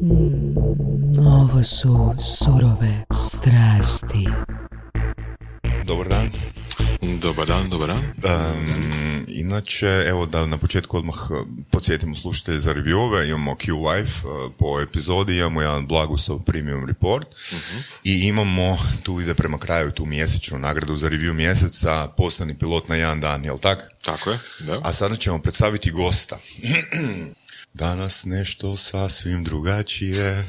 Ovo su surove strasti. Dobar dan. Dobar dan, dobar dan. Um, inače, evo da na početku odmah uh, podsjetimo slušatelje za reviewove, imamo Q Life uh, po epizodi, imamo jedan Blagusov premium report i imamo, tu ide prema kraju tu mjesečnu nagradu za review mjeseca, postani pilot na jedan dan, jel tak? Tako je, da. A sada ćemo predstaviti gosta. Danas nešto sasvim drugačije.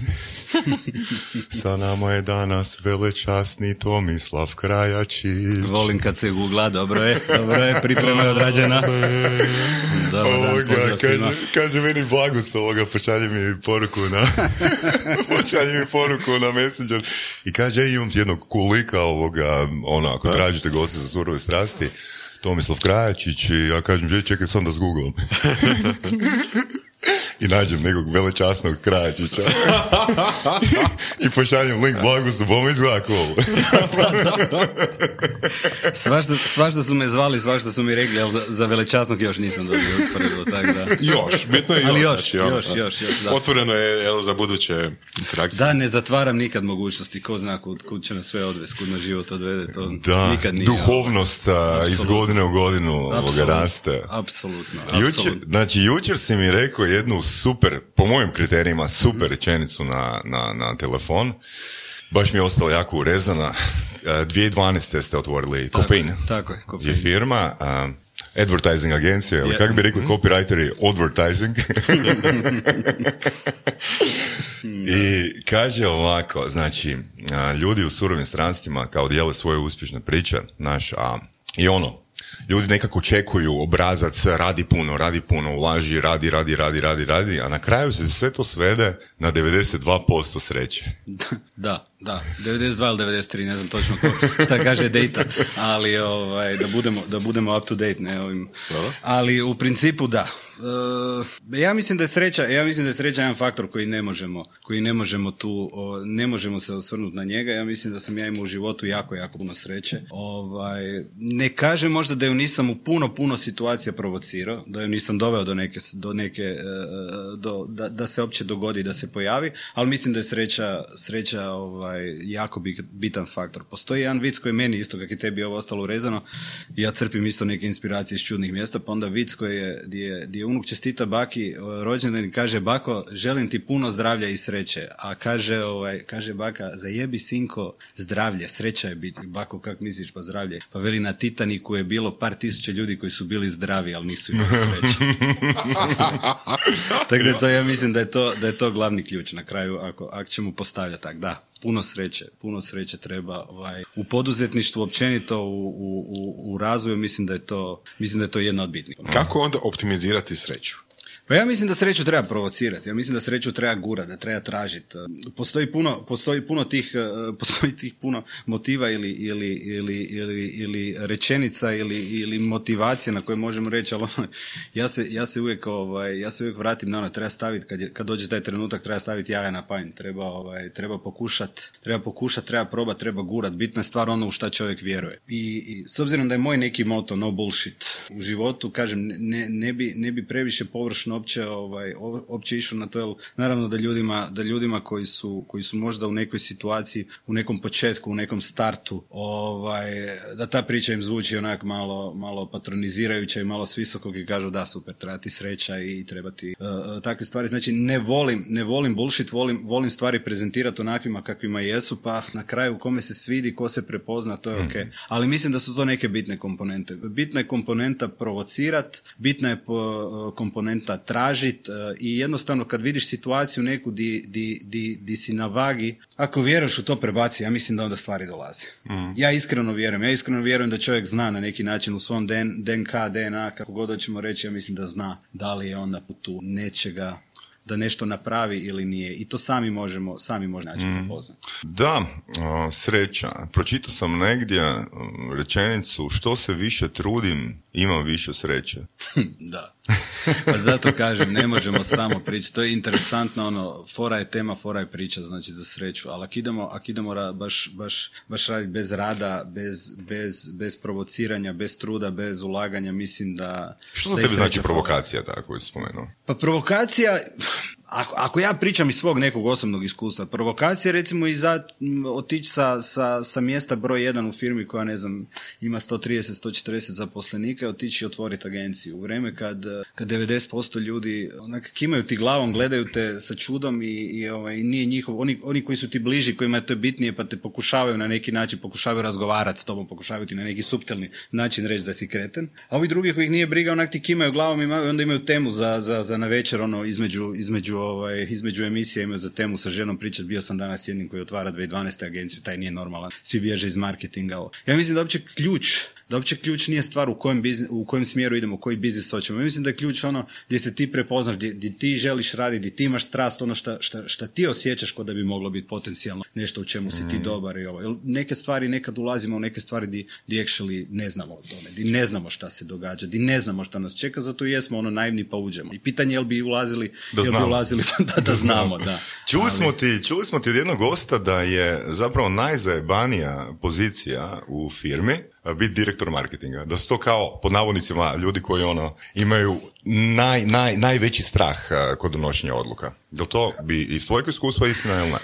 Sa nama je danas velečasni Tomislav Krajačić. Volim kad se googla, dobro je, dobro je, priprema je odrađena. Dobar dan, pozdrav kaže, svima. kaže meni Blagus ovoga, pošalje mi poruku na pošalje mi poruku na Messenger i kaže, imam jednog kulika ovoga, ono, ako tražite goste za surove strasti, Tomislav Krajačić i ja kažem, čekaj sam da zgooglam. I nađem nekog velečasnog Krajačića. I pošaljem link Blagusu, bome izgleda cool. Svašta, svašta su me zvali, svašta su mi rekli, ali za, za velečasnog još nisam dobio usporedbu, tako da. Još, bitno je još. Ali još, znači, ono, još, još, još, da. Otvoreno je jel, za buduće interakcije. Da, ne zatvaram nikad mogućnosti, ko zna kud, kud će nas sve odvesti, kud nas život odvede, to Da, nikad nije. duhovnost a, iz godine u godinu ovoga raste. Apsolutno, Jučer, apsolutno. znači, jučer si mi rekao jednu super, po mojim kriterijima, super rečenicu na, na, na telefon. Baš mi je ostala jako urezana. E, 2012. ste otvorili Kofein. tako je, Je Kofein. firma, a, advertising agencija, ili Je. kako bi rekli copywriteri, advertising. I kaže ovako, znači, a, ljudi u surovim stranstvima kao dijele svoje uspješne priče, naš, a, i ono, ljudi nekako očekuju obrazac, radi puno, radi puno, ulaži, radi, radi, radi, radi, radi, a na kraju se sve to svede na 92% sreće. Da, da, 92 ili 93, ne znam točno ko, šta kaže data, ali ovaj, da, budemo, da budemo up to date, ne ovim. Ali u principu da. E, ja mislim da je sreća, ja mislim da je sreća jedan faktor koji ne možemo, koji ne možemo tu, o, ne možemo se osvrnuti na njega. Ja mislim da sam ja imao u životu jako, jako puno sreće. Ovaj, ne kažem možda da ju nisam u puno, puno situacija provocirao, da ju nisam doveo do neke, do neke, e, do, da, da se opće dogodi, da se pojavi, ali mislim da je sreća, sreća ovaj, jako bi- bitan faktor. Postoji jedan vic koji meni isto, kak i tebi ovo ostalo urezano, ja crpim isto neke inspiracije iz čudnih mjesta, pa onda vic koji je, gdje je, gdje je unuk čestita baki rođendan i kaže, bako, želim ti puno zdravlja i sreće, a kaže, ovaj, kaže baka, zajebi sinko zdravlje, sreća je bitna. Bako, kak misliš, pa zdravlje? Pa veli, na Titaniku je bilo par tisuća ljudi koji su bili zdravi, ali nisu imali sreće. Tako da to ja mislim da je to, da je to glavni ključ na kraju ako, ako ćemo postavljati tak. Da, puno sreće, puno sreće treba ovaj, u poduzetništvu općenito u, u, u, razvoju mislim da je to mislim da je to jedna od bitnih. Kako onda optimizirati sreću? Pa ja mislim da sreću treba provocirati, ja mislim da sreću treba gurati, da treba tražiti. Postoji puno, postoji puno tih, eh, postoji tih puno motiva ili, ili, ili, ili, ili rečenica ili, ili motivacije na koje možemo reći, ali ono, ja se, ja se uvijek, ovaj, ja se uvijek vratim na ono, treba staviti, kad, je, kad dođe taj trenutak, treba staviti jaja na panj, treba, ovaj, treba pokušat, treba pokušat, treba probat, treba gurat, bitna je stvar ono u šta čovjek vjeruje. I, I s obzirom da je moj neki moto, no bullshit, u životu, kažem, ne, ne, bi, ne bi previše površno opće, ovaj, o- opće išao na to, jer naravno da ljudima, da ljudima koji su, koji su možda u nekoj situaciji, u nekom početku, u nekom startu, ovaj, da ta priča im zvuči onak malo, malo patronizirajuća i malo s visokog i kažu da super, treba ti sreća i treba ti uh, takve stvari. Znači ne volim, ne volim bullshit, volim, volim stvari prezentirati onakvima kakvima jesu, pa na kraju kome se svidi, ko se prepozna, to je ok. Ali mislim da su to neke bitne komponente. Bitna je komponenta provocirat, bitna je po- komponenta tražit uh, i jednostavno kad vidiš situaciju neku di, di, di, di si na vagi, ako vjeruješ u to prebaci, ja mislim da onda stvari dolaze. Ja iskreno vjerujem, ja iskreno vjerujem da čovjek zna na neki način u svom DN, DNK, DNA, kako god hoćemo reći, ja mislim da zna da li je on na putu nečega da nešto napravi ili nije. I to sami možemo, sami možemo naći prepoznati. Da, o, sreća. Pročitao sam negdje rečenicu što se više trudim, imam više sreće. da. Pa zato kažem, ne možemo samo pričati. To je interesantno, ono, fora je tema, fora je priča, znači za sreću. Ali ako idemo, ako idemo ra- baš, baš, baš raditi bez rada, bez, bez, bez provociranja, bez truda, bez ulaganja, mislim da... Što za tebe znači provokacija, tako koju spomenuo? Pa provokacija, ako, ako ja pričam iz svog nekog osobnog iskustva, provokacija recimo i za otići sa, sa, sa mjesta broj jedan u firmi koja ne znam ima 130, 140 zaposlenika otići i otvoriti agenciju. U vreme kad, kad 90% ljudi onak kimaju ti glavom, gledaju te sa čudom i, i ovaj, nije njihov, oni, oni koji su ti bliži, kojima je to bitnije pa te pokušavaju na neki način, pokušavaju razgovarati s tobom, pokušavaju ti na neki suptilni način reći da si kreten. A ovi drugi koji ih nije briga, onak ti kimaju glavom i onda imaju temu za, za, za na večer, ono, između, između, ovaj, između emisije imaju za temu sa ženom pričat. Bio sam danas jednim koji otvara 2012. agenciju, taj nije normalan. Svi bježe iz marketinga. Ja mislim da uopće ključ da uopće ključ nije stvar u kojem, biznis, u kojem smjeru idemo, koji biznis hoćemo. Ja mislim da je ključ ono gdje se ti prepoznaš, gdje, gdje ti želiš raditi, gdje ti imaš strast, ono šta, šta, šta ti osjećaš kod da bi moglo biti potencijalno nešto u čemu si ti dobar i ovo. Jer neke stvari nekad ulazimo u neke stvari di, di actually ne znamo o tome, di ne znamo šta se događa, di ne znamo šta nas čeka, zato jesmo ono naivni pa uđemo. I pitanje je jel bi ulazili, Da jel bi ulazili da, da, znamo, da. Čuli Ali- smo, ti, čuli smo ti od jednog gosta da je zapravo najzajebanija pozicija u firmi biti direktor marketinga. Da su to kao, pod navodnicima, ljudi koji ono imaju naj, naj, najveći strah a, kod donošenja odluka. Jel to bi iz tvojeg iskustva istina ili ne?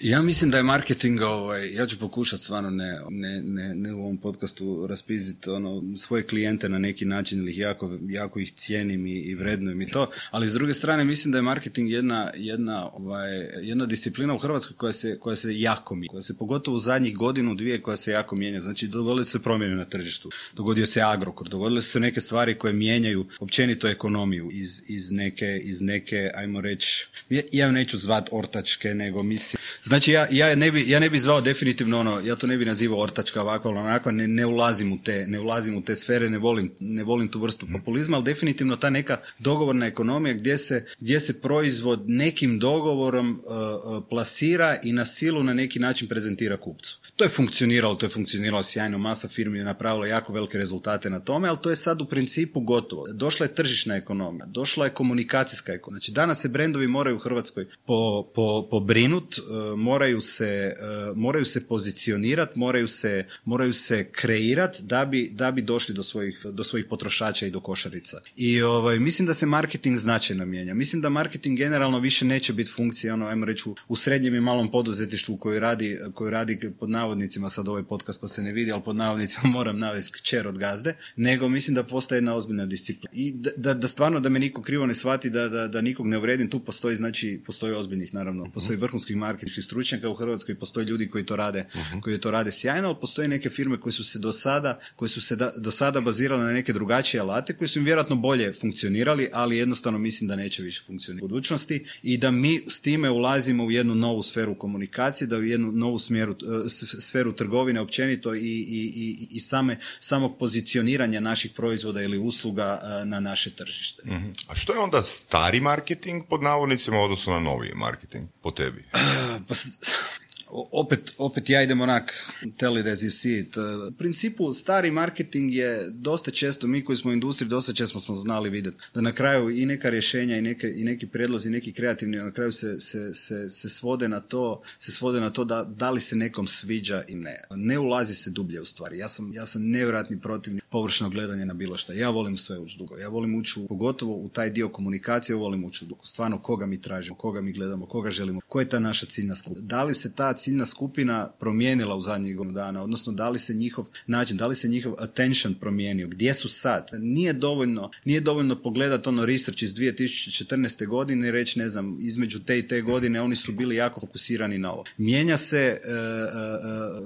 Ja mislim da je marketing, ovaj, ja ću pokušati stvarno ne, ne, ne, ne u ovom podcastu raspiziti ono, svoje klijente na neki način ili jako, jako ih cijenim i, i vrednujem i to, ali s druge strane mislim da je marketing jedna, jedna, ovaj, jedna disciplina u Hrvatskoj koja se, koja se jako mijenja, koja se pogotovo u zadnjih godinu, dvije koja se jako mijenja. Znači dogodile se promjene na tržištu, dogodio se Agrokor, dogodile su se neke stvari koje mijenjaju općenito ekonomiju iz, iz neke, iz neke, ajmo reći, ja, ja neću zvat ortačke, nego mislim, Znači ja, ja, ne bi, ja ne bi zvao definitivno ono, ja to ne bi nazivao ortačka ovakva ili onakva, ne, ne ulazim u te, ne ulazim u te sfere, ne volim, ne volim tu vrstu populizma, ali definitivno ta neka dogovorna ekonomija gdje se, gdje se proizvod nekim dogovorom uh, plasira i na silu na neki način prezentira kupcu. To je funkcioniralo, to je funkcioniralo sjajno, masa firmi je napravila jako velike rezultate na tome, ali to je sad u principu gotovo. Došla je tržišna ekonomija, došla je komunikacijska ekonomija. Znači danas se brendovi moraju u Hrvatskoj po, po, pobrinut, e, moraju se, e, moraju se pozicionirati, moraju se, moraju se kreirat da bi, da bi došli do svojih, do svojih potrošača i do košarica. I ovaj, mislim da se marketing značajno mijenja. Mislim da marketing generalno više neće biti funkcija, ono, ajmo reći, u, srednjem i malom poduzetništvu koji radi, koji radi pod navodnicima, sad ovaj podcast pa se ne vidi, ali pod navodnicima moram navesti kćer od gazde, nego mislim da postaje jedna ozbiljna disciplina. I da, da, da stvarno da me niko krivo ne shvati, da, da, da nikog ne uvredim, tu postoji, znači, postoji ozbiljnih, naravno, postoji vrhunskih marketinških stručnjaka u Hrvatskoj, postoje ljudi koji to rade, koji to rade sjajno, ali postoje neke firme koje su se do sada, koje su se da, do sada bazirale na neke drugačije alate, koji su im vjerojatno bolje funkcionirali, ali jednostavno mislim da neće više funkcionirati u budućnosti i da mi s time ulazimo u jednu novu sferu komunikacije, da u jednu novu smjeru, e, sferu trgovine općenito i, i, i, i same, samog pozicioniranja naših proizvoda ili usluga e, na naše tržište. A što je onda stari marketing pod navodnicima u odnosu na novi marketing po tebi? Pa, s- o- opet, opet ja idem onak tell it as you see it. Uh, U principu stari marketing je dosta često, mi koji smo u industriji dosta često smo znali vidjeti da na kraju i neka rješenja i, neke, i neki predlozi, neki kreativni na kraju se, se, se, se svode na to, se svode na to da, da li se nekom sviđa i ne. Ne ulazi se dublje u stvari. Ja sam, ja sam nevjerojatni protivnik površnog gledanja na bilo šta. Ja volim sve ući dugo. Ja volim ući pogotovo u taj dio komunikacije, volim ući dugo. Stvarno koga mi tražimo, koga mi gledamo, koga želimo, koja je ta naša ciljna skupina. Da li se ta ciljna skupina promijenila u zadnjih godinu dana, odnosno da li se njihov način, da li se njihov attention promijenio, gdje su sad? Nije dovoljno, nije dovoljno pogledati ono research iz 2014. godine i reći, ne znam, između te i te godine oni su bili jako fokusirani na ovo. Mijenja se, e, e,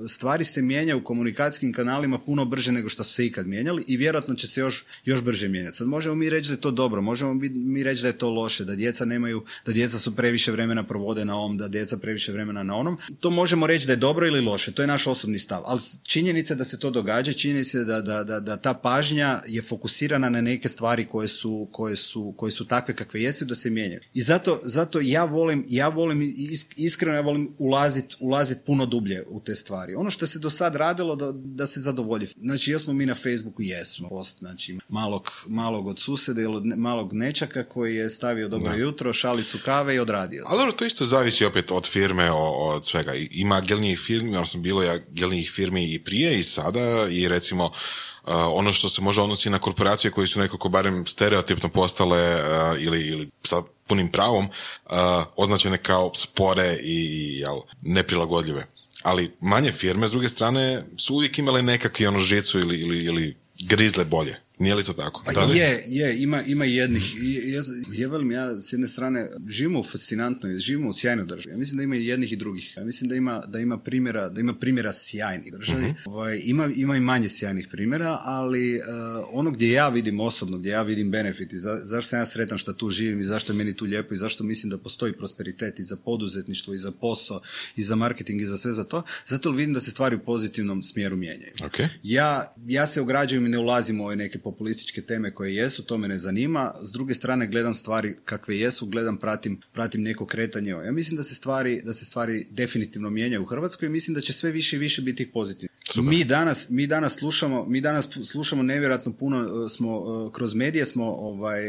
e, stvari se mijenjaju u komunikacijskim kanalima puno brže nego što su se ikad mijenjali i vjerojatno će se još, još brže mijenjati. Sad možemo mi reći da je to dobro, možemo mi reći da je to loše, da djeca nemaju, da djeca su previše vremena provode na ovom, da djeca previše vremena na onom. To možemo reći da je dobro ili loše, to je naš osobni stav. Ali činjenica je da se to događa, činjenica je da, da, da, da ta pažnja je fokusirana na neke stvari koje su, koje su, koje su takve kakve jesu da se mijenjaju. I zato, zato ja volim, ja volim is- iskreno ja volim ulazit, ulazit puno dublje u te stvari. Ono što se do sad radilo da, da se zadovolji. Znači, jesmo mi na Facebooku? Jesmo. Post, znači, malog, malog od susjeda ili od ne- malog nečaka koji je stavio dobro jutro, šalicu kave i odradio. Ali dobro, to isto zavisi opet od firme, od svega. Ima agilnijih firmi, odnosno bilo je agilnijih firmi i prije i sada i recimo ono što se može odnosi na korporacije koje su nekako barem stereotipno postale uh, ili, ili sa punim pravom uh, označene kao spore i jel, neprilagodljive. Ali manje firme, s druge strane, su uvijek imale nekakvi ono žicu ili, ili, ili grizle bolje. Nije li to tako? Pa je, je, ima, ima jednih. Ja, ja velim, ja s jedne strane živimo u fascinantnoj, živimo u sjajnoj državi. Ja mislim da ima i jednih i drugih. Ja mislim da ima, da ima primjera, da ima primjera sjajnih državi. uh Ovaj, ima, ima i manje sjajnih primjera, ali uh, ono gdje ja vidim osobno, gdje ja vidim benefit i za, zašto sam ja sretan što tu živim i zašto je meni tu lijepo i zašto mislim da postoji prosperitet i za poduzetništvo i za posao i za marketing i za sve za to, zato vidim da se stvari u pozitivnom smjeru mijenjaju. Okay. Ja, ja se ograđujem i ne ulazim u ove neke populističke teme koje jesu, to me ne zanima. S druge strane gledam stvari kakve jesu, gledam, pratim, pratim neko kretanje. Ja mislim da se stvari, da se stvari definitivno mijenjaju u Hrvatskoj i mislim da će sve više i više biti pozitivno. Mi danas, mi danas slušamo, mi danas slušamo nevjerojatno puno smo kroz medije smo ovaj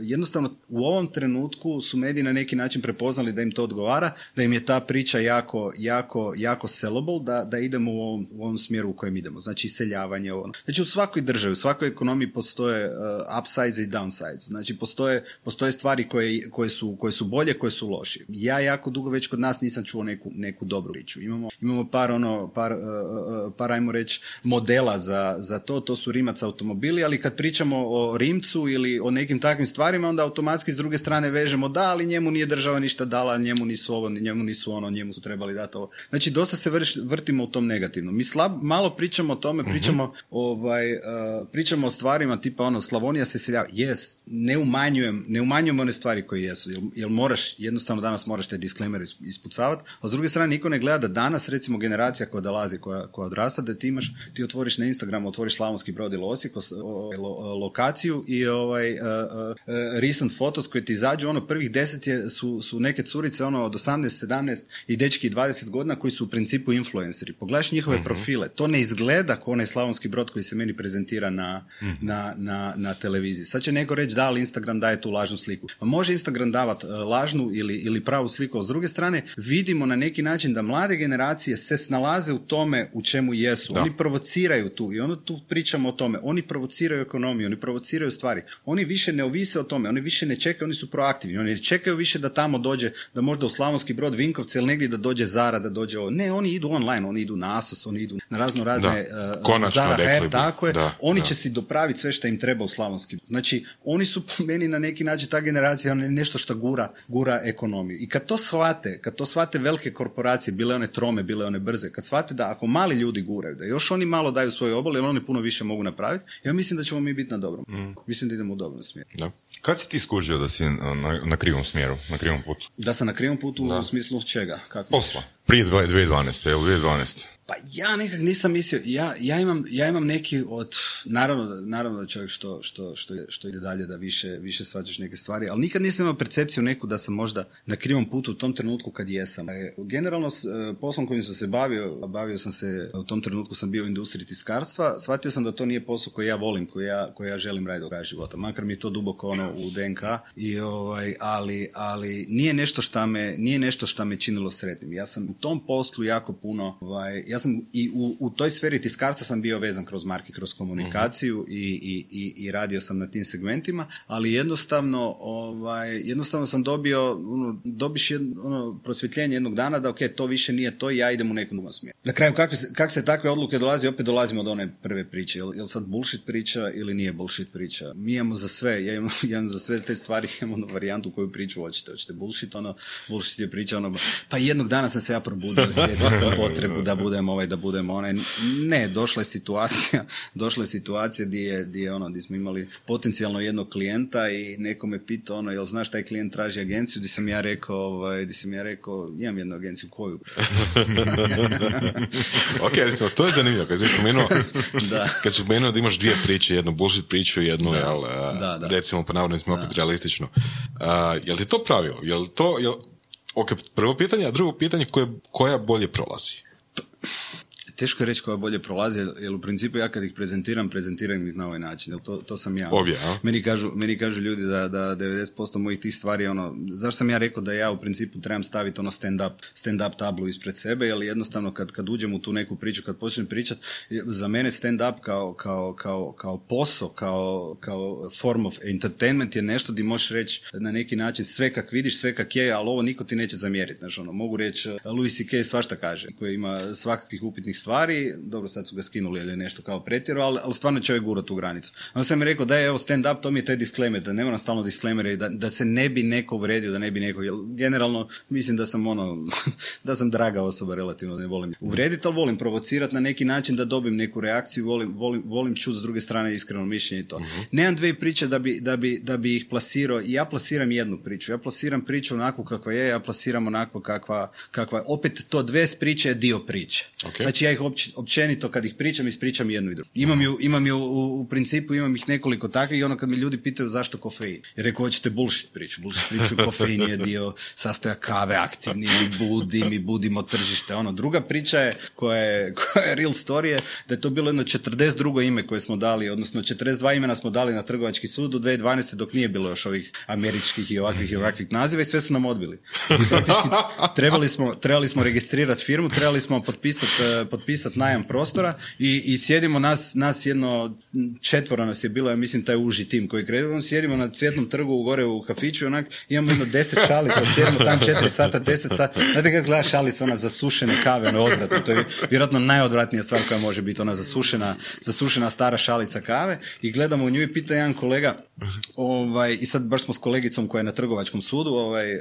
jednostavno u ovom trenutku su mediji na neki način prepoznali da im to odgovara, da im je ta priča jako jako jako sellable, da, da idemo u ovom, u ovom smjeru u kojem idemo. Znači iseljavanje ono. Znači u svakoj državi, u svakoj ekonomiji postoje uh, upsides i downsides. Znači postoje, postoje stvari koje, koje, su, koje su bolje, koje su lošije. Ja jako dugo već kod nas nisam čuo neku, neku dobru priču. Imamo, imamo par ono, par, uh, par ajmo reći modela za, za to, to su Rimac automobili, ali kad pričamo o Rimcu ili o nekim takvim stvarima, onda automatski s druge strane vežemo da, ali njemu nije država ništa dala, njemu nisu ovo, njemu nisu ono, njemu su trebali dati ovo. Znači dosta se vrš, vrtimo u tom negativnom. Mi slab, malo pričamo o tome, pričamo, uh-huh. ovaj, uh, pričamo o stvarima tipa ono, Slavonija se seljava. Jes, ne umanjujem, ne umanjujem one stvari koje jesu, jer, jer moraš, jednostavno danas moraš te disclaimer ispucavati, a s druge strane niko ne gleda da danas recimo generacija koja dolazi, koja, koja odrasta, da ti imaš, ti otvoriš na Instagramu, otvoriš Slavonski brod ili Osijek, lo, lokaciju i ovaj uh, uh, recent fotos koje ti izađu, ono prvih deset je, su, su neke curice ono od 18, 17 i dečki 20 godina koji su u principu influenceri. Pogledaš njihove uh-huh. profile, to ne izgleda kao onaj Slavonski brod koji se meni prezentira na, uh-huh. na, na, na televiziji. Sad će neko reći da li Instagram daje tu lažnu sliku. Pa može Instagram davati uh, lažnu ili, ili pravu sliku, a s druge strane vidimo na neki način da mlade generacije se snalaze u tome u čemu jesu. Da. Oni provociraju tu i ono tu pričamo o tome. Oni provociraju ekonomiju, oni provociraju stvari. Oni više ne ovise o tome, oni više ne čekaju, oni su proaktivni. Oni ne čekaju više da tamo dođe, da možda u Slavonski brod Vinkovce ili negdje da dođe Zara, da dođe ovo. Ne, oni idu online, oni idu na Asos, oni idu na razno razne uh, Zara HR, tako je. Da, oni da. će si dopraviti sve što im treba u Slavonski. Znači, oni su po meni na neki način ta generacija nešto što gura, gura ekonomiju. I kad to shvate, kad to shvate velike korporacije, bile one trome, bile one brze, kad shvate da ako mali ljudi guraju, da još oni malo daju svoj obol, jer oni puno više mogu napraviti, ja mislim da ćemo mi biti na dobrom. Mm. Mislim da idemo u dobrom smjeru. Da. Kad si ti skužio da si na, na krivom smjeru, na krivom putu? Da sam na krivom putu Da. u smislu čega? Kako? Posla. Prije dvaj- 2012. Evo, 2012. Pa ja nekak nisam mislio, ja, ja, imam, ja imam neki od, naravno, naravno da čovjek što, što, što, što ide dalje da više, više svađaš neke stvari, ali nikad nisam imao percepciju neku da sam možda na krivom putu u tom trenutku kad jesam. E, Generalno s e, poslom kojim sam se bavio, bavio sam se, u tom trenutku sam bio u industriji tiskarstva, shvatio sam da to nije posao koji ja volim, koji ja, koji ja želim raditi do kraja života, makar mi je to duboko ono u DNK, i ovaj, ali, ali nije nešto šta me, nije nešto šta me činilo sretnim. Ja sam tom poslu jako puno, ovaj, ja sam i u, u toj sferi tiskarstva sam bio vezan kroz market, kroz komunikaciju i, i, i, i radio sam na tim segmentima, ali jednostavno, ovaj, jednostavno sam dobio, ono, dobiš jedno, ono, prosvjetljenje jednog dana da ok, to više nije to i ja idem u nekom drugom smjeru. Na kraju, kakve, se- kak se takve odluke dolazi, opet dolazimo od one prve priče. Jel, jel sad bullshit priča ili nije bullshit priča? Mi imamo za sve, ja imam, ja imam za sve te stvari, imam onu varijantu koju priču hoćete. Hoćete bullshit, ono, bullshit je priča, ono, pa jednog dana sam se ja probudio, sjetio sam potrebu da budem ovaj, da budem onaj. Ne, došla je situacija, došla je situacija gdje, je, gdje, je ono, gdje smo imali potencijalno jednog klijenta i neko me pitao, ono, jel znaš taj klijent traži agenciju, gdje sam ja rekao, ovaj, gdje sam ja rekao, imam jednu agenciju, koju? ok, recimo, to je zanimljivo. Kad si spomenuo, Da. kad si spomenuo da imaš dvije priče, jednu bullshit priču i jednu, jel, Da, da. recimo, po navodnicima opet realistično. A, jel ti to pravilo? Jel to, jel, ok, prvo pitanje, a drugo pitanje koje, koja bolje prolazi? Teško je reći koja bolje prolazi, jer- u principu ja kad ih prezentiram, prezentiram ih na ovaj način, jer to, to sam ja. Obje, a? Meni kažu, meni kažu ljudi da, da 90% mojih tih stvari, ono, zašto sam ja rekao da ja u principu trebam staviti ono stand-up, stand-up tablu ispred sebe, jer jednostavno kad, kad uđem u tu neku priču, kad počnem pričat, za mene stand-up kao, kao, kao, kao posao, kao, kao form of entertainment je nešto di možeš reći na neki način sve kak vidiš, sve kak je, ali ovo niko ti neće zamjeriti. Znači, ono, mogu reći, Louis C.K. svašta kaže, koji ima svakakvih upitnih stvari, dobro, sad su ga skinuli ili nešto kao pretjero, ali, ali stvarno čovjek gura tu granicu. Onda sam mi rekao da je evo stand-up, to mi je taj disclaimer, da ne moram stalno disclaimere i da, da se ne bi neko uvredio, da ne bi neko, jer generalno mislim da sam ono, da sam draga osoba relativno, ne volim uvrediti, ali volim provocirati na neki način da dobijem neku reakciju, volim, volim, volim čuti s druge strane iskreno mišljenje i to. Nemam dve priče da bi, da, bi, da bi ih plasirao, i ja plasiram jednu priču, ja plasiram priču onako kakva je, ja plasiram onako kakva, kakva je. opet to dve priče je dio priče. Ok. Znači ja ih opć- općenito kad ih pričam, ispričam jednu i drugu. Imam ju, imam ju u, u principu, imam ih nekoliko takvih i ono kad me ljudi pitaju zašto kofein. Jer rekao, hoćete bullshit priču. Bullshit priču, kofein je dio sastoja kave, aktivni, mi budi, mi budimo tržište. Ono, druga priča je, koja je, koja je real story je, da je to bilo jedno 42. ime koje smo dali, odnosno 42 imena smo dali na trgovački sud u 2012. dok nije bilo još ovih američkih i ovakvih i ovakvih naziva i sve su nam odbili. I trebali smo, trebali smo registrirati firmu, trebali smo potpisati potpisat najam prostora i, i sjedimo nas, nas jedno četvoro nas je bilo, ja mislim taj uži tim koji krenuo, sjedimo na Cvjetnom trgu gore u kafiću i onak imamo jedno deset šalica, sjedimo tam četiri sata, deset sata, znate kako izgleda šalica, ona zasušene kave, ono odvratno, to je vjerojatno najodvratnija stvar koja može biti, ona zasušena, zasušena stara šalica kave i gledamo u nju i pita jedan kolega, ovaj, i sad baš smo s kolegicom koja je na trgovačkom sudu ovaj, e,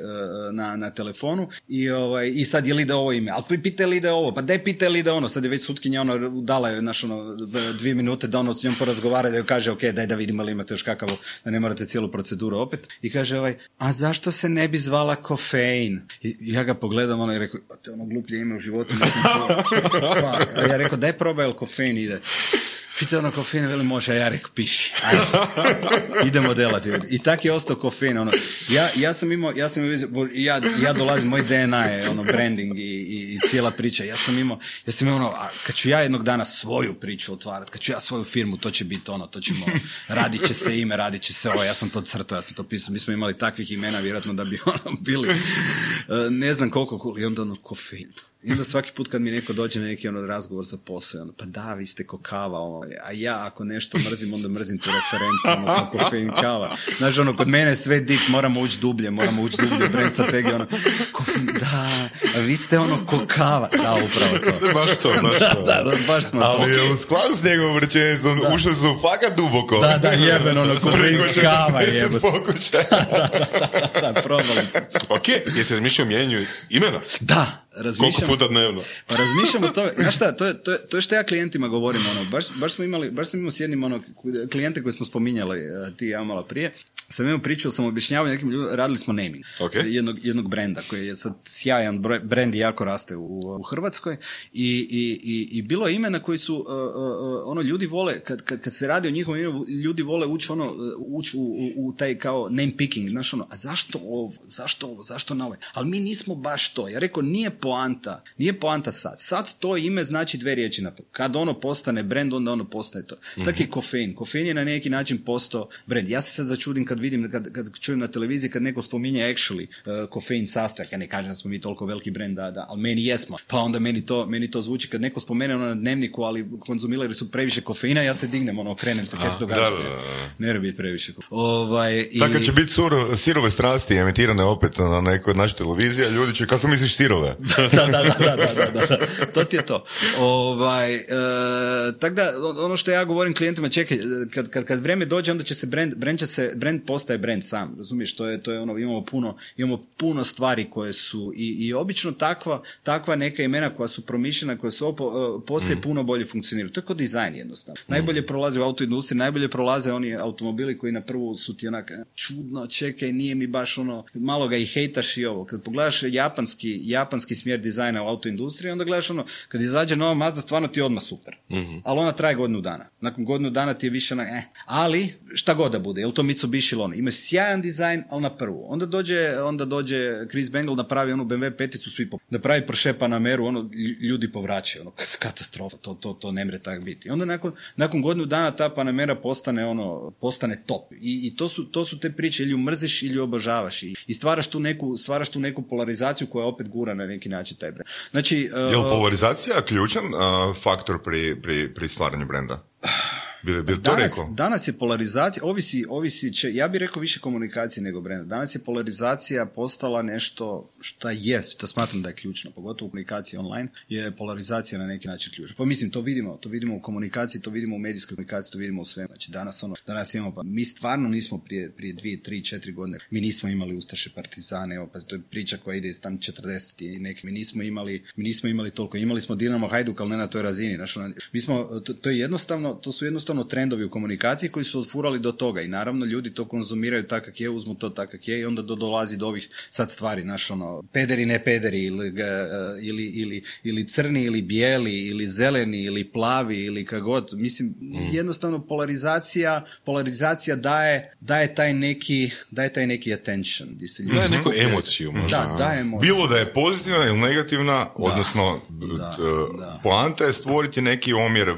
na, na telefonu i, ovaj, i sad je li ide ovo ime, ali pita li ide ovo, pa daj pita li ide ono, sad je već sutkinja ono, dala je naš, ono, dvije minute da ono s njom porazgovara da joj kaže ok, daj da vidimo li imate još kakav, da ne morate cijelu proceduru opet i kaže ovaj, a zašto se ne bi zvala kofein? I ja ga pogledam ono i rekao, pa te ono gluplje ime u životu. Fuck. A ja rekao, daj probaj, jel kofein ide. Pita ono kofein, veli može, a ja rekao, piši. Idemo delati. I tak je ostao kofein. Ono. Ja, ja sam imao, ja sam imao, ja, ja dolazim, moj DNA je ono branding i, i, i cijela priča. Ja sam imao, ja sam imao ono, a kad ću ja jednog dana svoju priču otvarati, kad ću ja svoju firmu, to će biti ono, to ćemo, radit će se ime, radit će se ovo, ja sam to crtao, ja sam to pisao. Mi smo imali takvih imena, vjerojatno da bi ono bili, e, ne znam koliko, i onda ono, kofein. I onda svaki put kad mi neko dođe na neki ono razgovor za posao, ono, pa da, vi ste ko kava, ono, a ja ako nešto mrzim, onda mrzim tu referencu, ono, kao kofein kava. Znaš, ono, kod mene je sve dik, moramo ući dublje, moramo ući dublje, brand strategija, ono, kofein, da, a vi ste ono ko kava, da, upravo to. Baš to, baš Da, to. da, da, baš smo Ali to. je u skladu s njegovom rečenicom ušli su fakat duboko. Da, da, jeben, ono, kofein kava, 40 jeben. pokušaja. Da, da, probali smo. Ok, jesi razmišljao o mijenjanju imena? Da, Koliko razmišljam. puta dnevno? Pa razmišljamo to, znaš šta, to je, to je, to je što ja klijentima govorim, ono, baš, baš smo imali, baš sam imao s jednim, ono, klijente koje smo spominjali, eh, ti ja malo prije, sam imao priču, sam objašnjavao nekim ljudima, radili smo naming Ok. jednog, jednog brenda koji je sad sjajan broj, brend i jako raste u, u Hrvatskoj i, i, i, i bilo je imena koji su, uh, uh, ono, ljudi vole, kad, kad, kad se radi o njihovom imenu, ljudi vole ući ono, ući u, u, u taj kao name picking, znaš ono, a zašto ovo, zašto ovo, zašto na ovaj? Ali mi nismo baš to. Ja rekao, nije poanta, nije poanta sad. Sad to ime znači dve riječi na Kad ono postane brand, onda ono postaje to. Tako je kofein. Kofein je na neki način postao brand. Ja se sad začudim kad vidim, kad, kad čujem na televiziji kad neko spominje actually uh, kofein sastojak. Ja ne kažem da smo mi toliko veliki brand, da, da, ali meni jesmo. Pa onda meni to, meni to zvuči kad neko spomene ono na dnevniku, ali konzumirali su previše kofeina, ja se dignem, ono, okrenem se, kaj se događa. da, da, da. Ne biti previše. ko- Ovaj, i... Tako će biti suro, sirove strasti emitirane opet na nekoj od naših televizija, ljudi će, kako misliš sirove? da, da, da, da, da, da, da, da. to ti je to. Ovaj, e, tako da, ono što ja govorim klijentima, čekaj, kad, kad, kad vrijeme dođe, onda će se brand, brand će se, brand postaje brand sam, razumiješ, to je, to je ono, imamo puno, imamo puno stvari koje su i, i obično takva, takva neka imena koja su promišljena, koja su opo, e, poslije puno bolje funkcioniraju. To je kod dizajn jednostavno. Najbolje prolaze u autoindustriji, najbolje prolaze oni automobili koji na prvu su ti onak, e, čudno, čekaj, nije mi baš ono, malo ga i hejtaš i ovo. Kad pogledaš japanski, japanski smjer dizajna u autoindustriji, onda gledaš ono, kad izađe nova Mazda, stvarno ti je odmah super. Ali ona traje godinu dana. Nakon godinu dana ti je više onak, eh. Ali, šta god da bude, je li to Mitsubishi ili ono. Imaju sjajan dizajn, ali na prvu. Onda dođe, onda dođe Chris Bengal napravi onu BMW peticu, svi po, napravi Porsche Panameru, ono, lj- ljudi povraćaju, ono, katastrofa, to, to, to ne mre tak biti. I onda nakon, nakon godinu dana ta Panamera postane ono, postane top. I, i to, su, to su te priče, ili ju mrziš ili ju obožavaš. I, i stvaraš, tu neku, stvaraš tu neku polarizaciju koja opet gura na neki način taj brand. Znači, uh, Je li polarizacija ključan uh, faktor pri, pri, pri stvaranju brenda? Bi, bi to danas, rekao? danas je polarizacija, ovisi, ovisi će, ja bih rekao više komunikacije nego brenda. Danas je polarizacija postala nešto šta je, što smatram da je ključno, pogotovo u komunikaciji online, je polarizacija na neki način ključna. Pa mislim, to vidimo, to vidimo u komunikaciji, to vidimo u medijskoj komunikaciji, to vidimo u svemu. Znači danas ono, danas imamo, pa mi stvarno nismo prije, prije dvije, tri, četiri godine, mi nismo imali Ustaše partizane, evo, pa to je priča koja ide iz tam 40 i neki, mi nismo imali, mi nismo imali toliko, imali smo Dinamo Hajduk, ali ne na toj razini, znači, mi smo, to, to je jednostavno, to su jednostavno trendovi u komunikaciji koji su odfurali do toga i naravno ljudi to konzumiraju tak kak je, uzmu to tak kak je i onda do, dolazi do ovih sad stvari, znaš ono, pederi, ne pederi ili, ga, ili, ili, ili crni ili bijeli ili zeleni ili plavi ili kagod, mislim jednostavno polarizacija, polarizacija daje, daje taj neki, daje taj neki attention. Gdje se ljudi Daje neku emociju možda. Da, daje emociju. Bilo da je pozitivna ili negativna, odnosno da, t- da. poanta je stvoriti neki omjer e,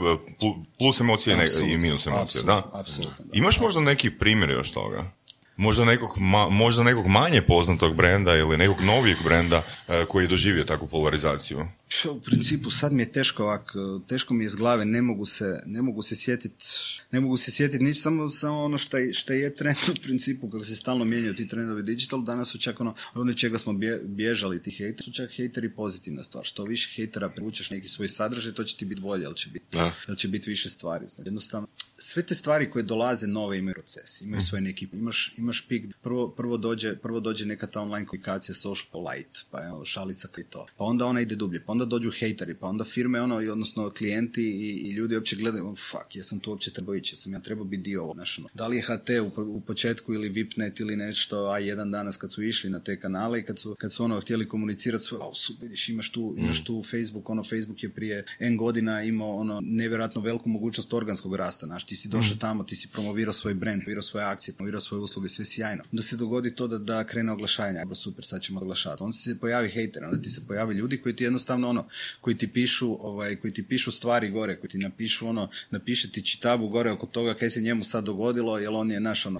plus emocije i minus emocije. Apsolutno, Da. apsolutno, da. Imaš možda neki primjer još toga? Možda nekog, ma- možda nekog manje poznatog brenda ili nekog novijeg brenda e, koji je doživio takvu polarizaciju? U principu sad mi je teško ovak, teško mi je iz glave, ne mogu se, ne mogu se sjetiti, ne mogu se sjetiti nič, samo, samo ono šta, je- šta je trend u principu, kako se stalno mijenjaju ti trendovi digital, danas su čak ono, ono čega smo bje- bježali ti hejteri, su čak hejteri pozitivna stvar, što više hejtera privučeš neki svoj sadržaj, to će ti biti bolje, ali će biti, ali će biti više stvari. Znači, jednostavno, sve te stvari koje dolaze nove imaju proces, imaju Mhm. svoj neki, imaš, imaš pik, prvo, prvo, dođe, prvo dođe neka ta online komunikacija social light, pa je ono, šalica i to, pa onda ona ide dublje, pa onda dođu hejteri, pa onda firme, ono, i odnosno klijenti i, i ljudi uopće gledaju, oh, fuck, jesam tu uopće trebao ići, jesam ja trebao biti dio ovog, znaš, ono, da li je HT u, u početku ili Vipnet ili nešto, a jedan danas kad su išli na te kanale i kad su, kad su ono htjeli komunicirati svoj, au, super, vidiš, imaš tu, imaš tu Facebook, ono, Facebook je prije N godina imao ono nevjerojatno veliku mogućnost organskog rasta, znaš, ti si došao tamo, ti si promovirao svoj brand, promovirao svoje akcije, promovirao svoje usluge, sve sjajno. Onda se dogodi to da, da krene oglašavanje, super, sad ćemo oglašavati. Onda se pojavi hejter, onda ti se pojave ljudi koji ti jednostavno ono, koji ti pišu, ovaj, koji ti pišu stvari gore, koji ti napišu ono, napiše ti čitabu gore oko toga kaj se njemu sad dogodilo, jel on je naš ono,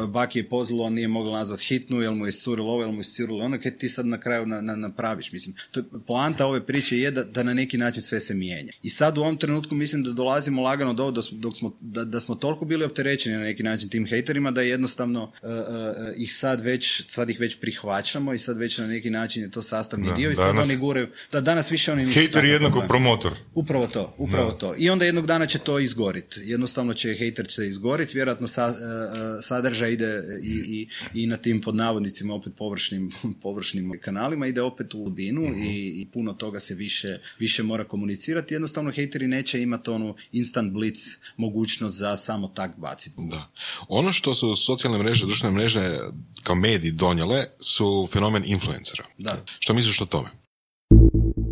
uh, baki je pozlo, on nije mogao nazvat hitnu, jel mu je iscurilo ovo, jel mu je iscurilo ono, kaj ti sad na kraju na, na, napraviš. Mislim, to, je- poanta ove priče je da, da na neki način sve se mijenja. I sad u ovom trenutku mislim da dolazimo lagano do da smo, dok smo, da, da smo toliko bili opterećeni na neki način tim hejterima da jednostavno uh, uh, ih sad već, sad ih već prihvaćamo i sad već na neki način je to sastavni Da, dio i sad danas- oni guraju, da danas više oni nisu takav je jednako problem. promotor. Upravo to, upravo to. I onda jednog dana će to izgorit. Jednostavno će hejter će izgorit, vjerojatno sa, e, e, sadržaj ide i, i, i na tim pod navodnicima opet površnim, površnim kanalima, ide opet u dubinu i, i puno toga se više, više mora komunicirati. Jednostavno hejteri neće imati onu instant blitz mogućnost za samo tak baciti. Da. Ono što su socijalne mreže, društvene mreže kao mediji donijele su fenomen influencera. Da. Što misliš o tome?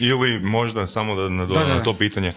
Ili možda samo da nadodam Da, da. na to pitanje,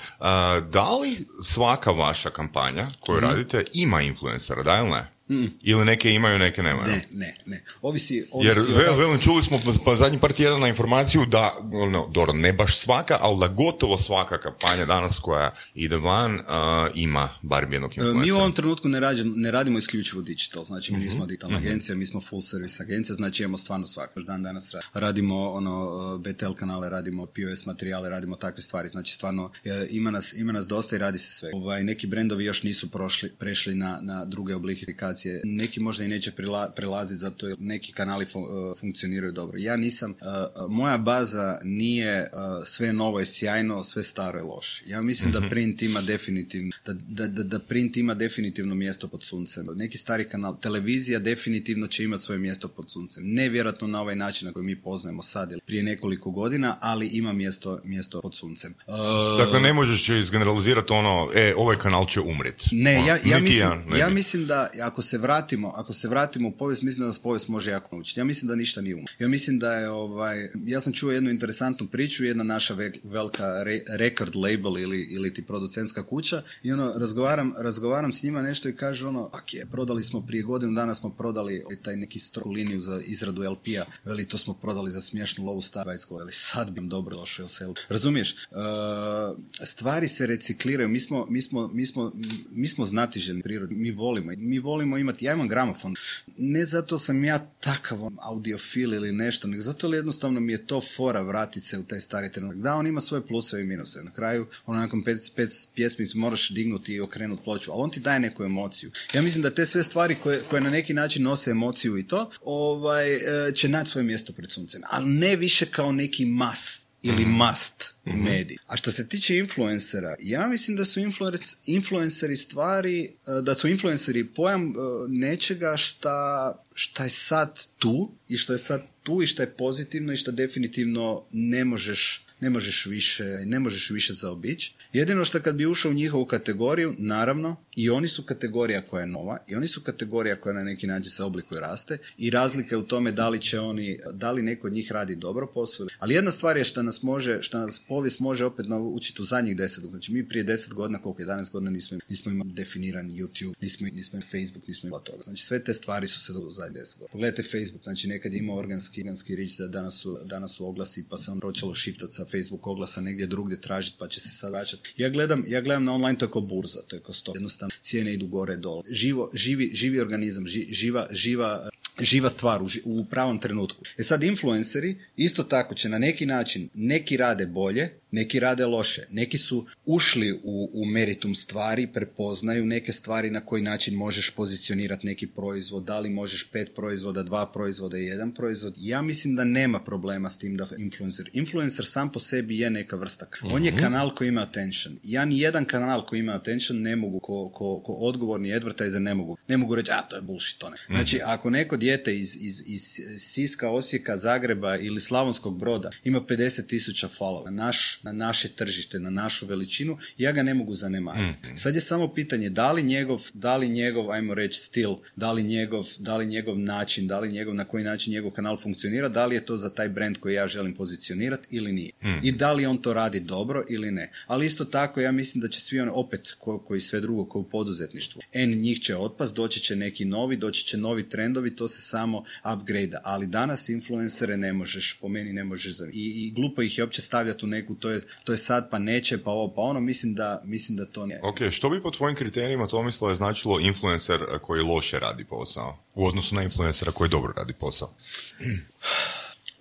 da li svaka vaša kampanja koju Mhm. radite ima influencera, da ili ne? Ili neke imaju, neke nemaju? Ne, ne, ne. Ovisi, ovisi Jer, velim, čuli smo pa, pa zadnji par tjedana informaciju da, no, dobro, ne baš svaka, ali da gotovo svaka kampanja danas koja ide van a, ima bar jednog E, Mi u influencera. ovom trenutku ne, rađemo, ne radimo isključivo digital, znači mi Mhm. nismo digitalna agencija, mi smo full service agencija, znači imamo stvarno svako. Dan danas ra- radimo ono e, BTL kanale, radimo POS materijale, radimo takve stvari, znači stvarno e, ima nas, ima nas dosta i radi se sve. Ovaj, neki brendovi još nisu prošli, prešli na, na druge oblike monetizacije. Neki možda i neće prila, prelaziti zato jer neki kanali fu, uh, funkcioniraju dobro. Ja nisam, uh, moja baza nije uh, sve novo je sjajno, sve staro je loše. Ja mislim da print ima definitivno, da, da, da, print ima definitivno mjesto pod suncem. Neki stari kanal, televizija definitivno će imati svoje mjesto pod suncem. Ne vjerojatno na ovaj način na koji mi poznajemo sad ili prije nekoliko godina, ali ima mjesto, mjesto pod suncem. Uh, Dakle, ne možeš izgeneralizirati ono, e, ovaj kanal će umrijeti. Ne, ja, ja, mislim, ja mislim da ako se vratimo, ako se vratimo u povijest, mislim da nas povijest može jako naučiti. Ja mislim da ništa nije umro. Ja mislim da je ovaj, ja sam čuo jednu interesantnu priču, jedna naša ve- velika re, record label ili, ili ti producentska kuća i ono, razgovaram, razgovaram s njima nešto i kaže ono, ak je, prodali smo prije godinu dana smo prodali taj neki stroku liniju za izradu LP-a, veli to smo prodali za smiješnu lovu star veli sad bi dobro došao sel. Razumiješ? Uh, stvari se recikliraju, mi smo, mi smo, mi smo, mi smo znatiželjni prirodi, mi volimo, mi volimo imati, ja imam gramofon, ne zato sam ja takav audiofil ili nešto, nego zato li jednostavno mi je to fora vratit se u taj stari trenutak. Da, on ima svoje pluseve i minuse. Na kraju, ono nakon pet, pet pjesmi moraš dignuti i okrenuti ploču, ali on ti daje neku emociju. Ja mislim da te sve stvari koje, koje na neki način nose emociju i to, ovaj, e, će naći svoje mjesto pred suncem. Ali ne više kao neki must ili must medij. A što se tiče influencera, ja mislim da su influenc- influenceri stvari, e, da su influenceri pojam e, nečega šta, šta je sad tu i što je sad tu i što je pozitivno i što definitivno ne možeš ne možeš više, ne možeš više zaobići. Jedino što kad bi ušao u njihovu kategoriju, naravno, i oni su kategorija koja je nova, i oni su kategorija koja na neki način se oblikuje raste, i razlika je u tome da li će oni, da li neko od njih radi dobro posao. Ali jedna stvar je što nas može, što nas povijest može opet naučiti u zadnjih deset godina. Znači mi prije deset godina, koliko 11 godina nismo, nismo imali definiran YouTube, nismo, nismo Facebook, nismo imali toga. Znači sve te stvari su se dogodile u zadnjih deset godina. Pogledajte Facebook, znači nekad je imao organski, organski rič da danas su, danas su oglasi, pa se on počelo shiftati sa Facebook oglasa negdje drugdje tražiti, pa će se sad vraćati. Ja gledam, ja gledam na online, to je kao burza, to je kao sto. Jednostavno, cijene idu gore, dole. Živo, živi, živi organizam, ži- živa, živa, živa stvar u, u pravom trenutku. E sad, influenceri isto tako će na neki način, neki rade bolje, neki rade loše. Neki su ušli u, u meritum stvari, prepoznaju neke stvari na koji način možeš pozicionirati neki proizvod, da li možeš pet proizvoda, dva proizvoda i jedan proizvod. Ja mislim da nema problema s tim da influencer. Influencer sam po sebi je neka vrsta. On je kanal koji ima attention. Ja ni jedan kanal koji ima attention ne mogu, ko, ko, ko odgovorni advertiser ne mogu. Ne mogu reći, a to je bullshit, to ne. Znači, ako neko dijete iz, iz, iz Siska, Osijeka, Zagreba ili Slavonskog broda ima 50 tisuća followa, naš, na naše tržište, na našu veličinu, ja ga ne mogu zanemariti. Sad je samo pitanje da li njegov, da li njegov, ajmo reći, stil, da li njegov, da li njegov način, da li njegov, na koji način njegov kanal funkcionira, da li je to za taj brand koji ja želim pozicionirati ili nije. I da li on to radi dobro ili ne. Ali isto tako ja mislim da će svi oni opet ko, koji sve drugo koji u poduzetništvu. N njih će otpast, doći će neki novi, doći će novi trendovi, to se samo upgrade Ali danas influencere ne možeš, po meni ne možeš. I, i glupo ih je uopće stavljati u neku, to je, to je sad pa neće, pa ovo, pa ono, mislim da, mislim da to ne. Ok, što bi po tvojim kriterijima Tomislave značilo influencer koji loše radi posao? U odnosu na influencera koji dobro radi posao.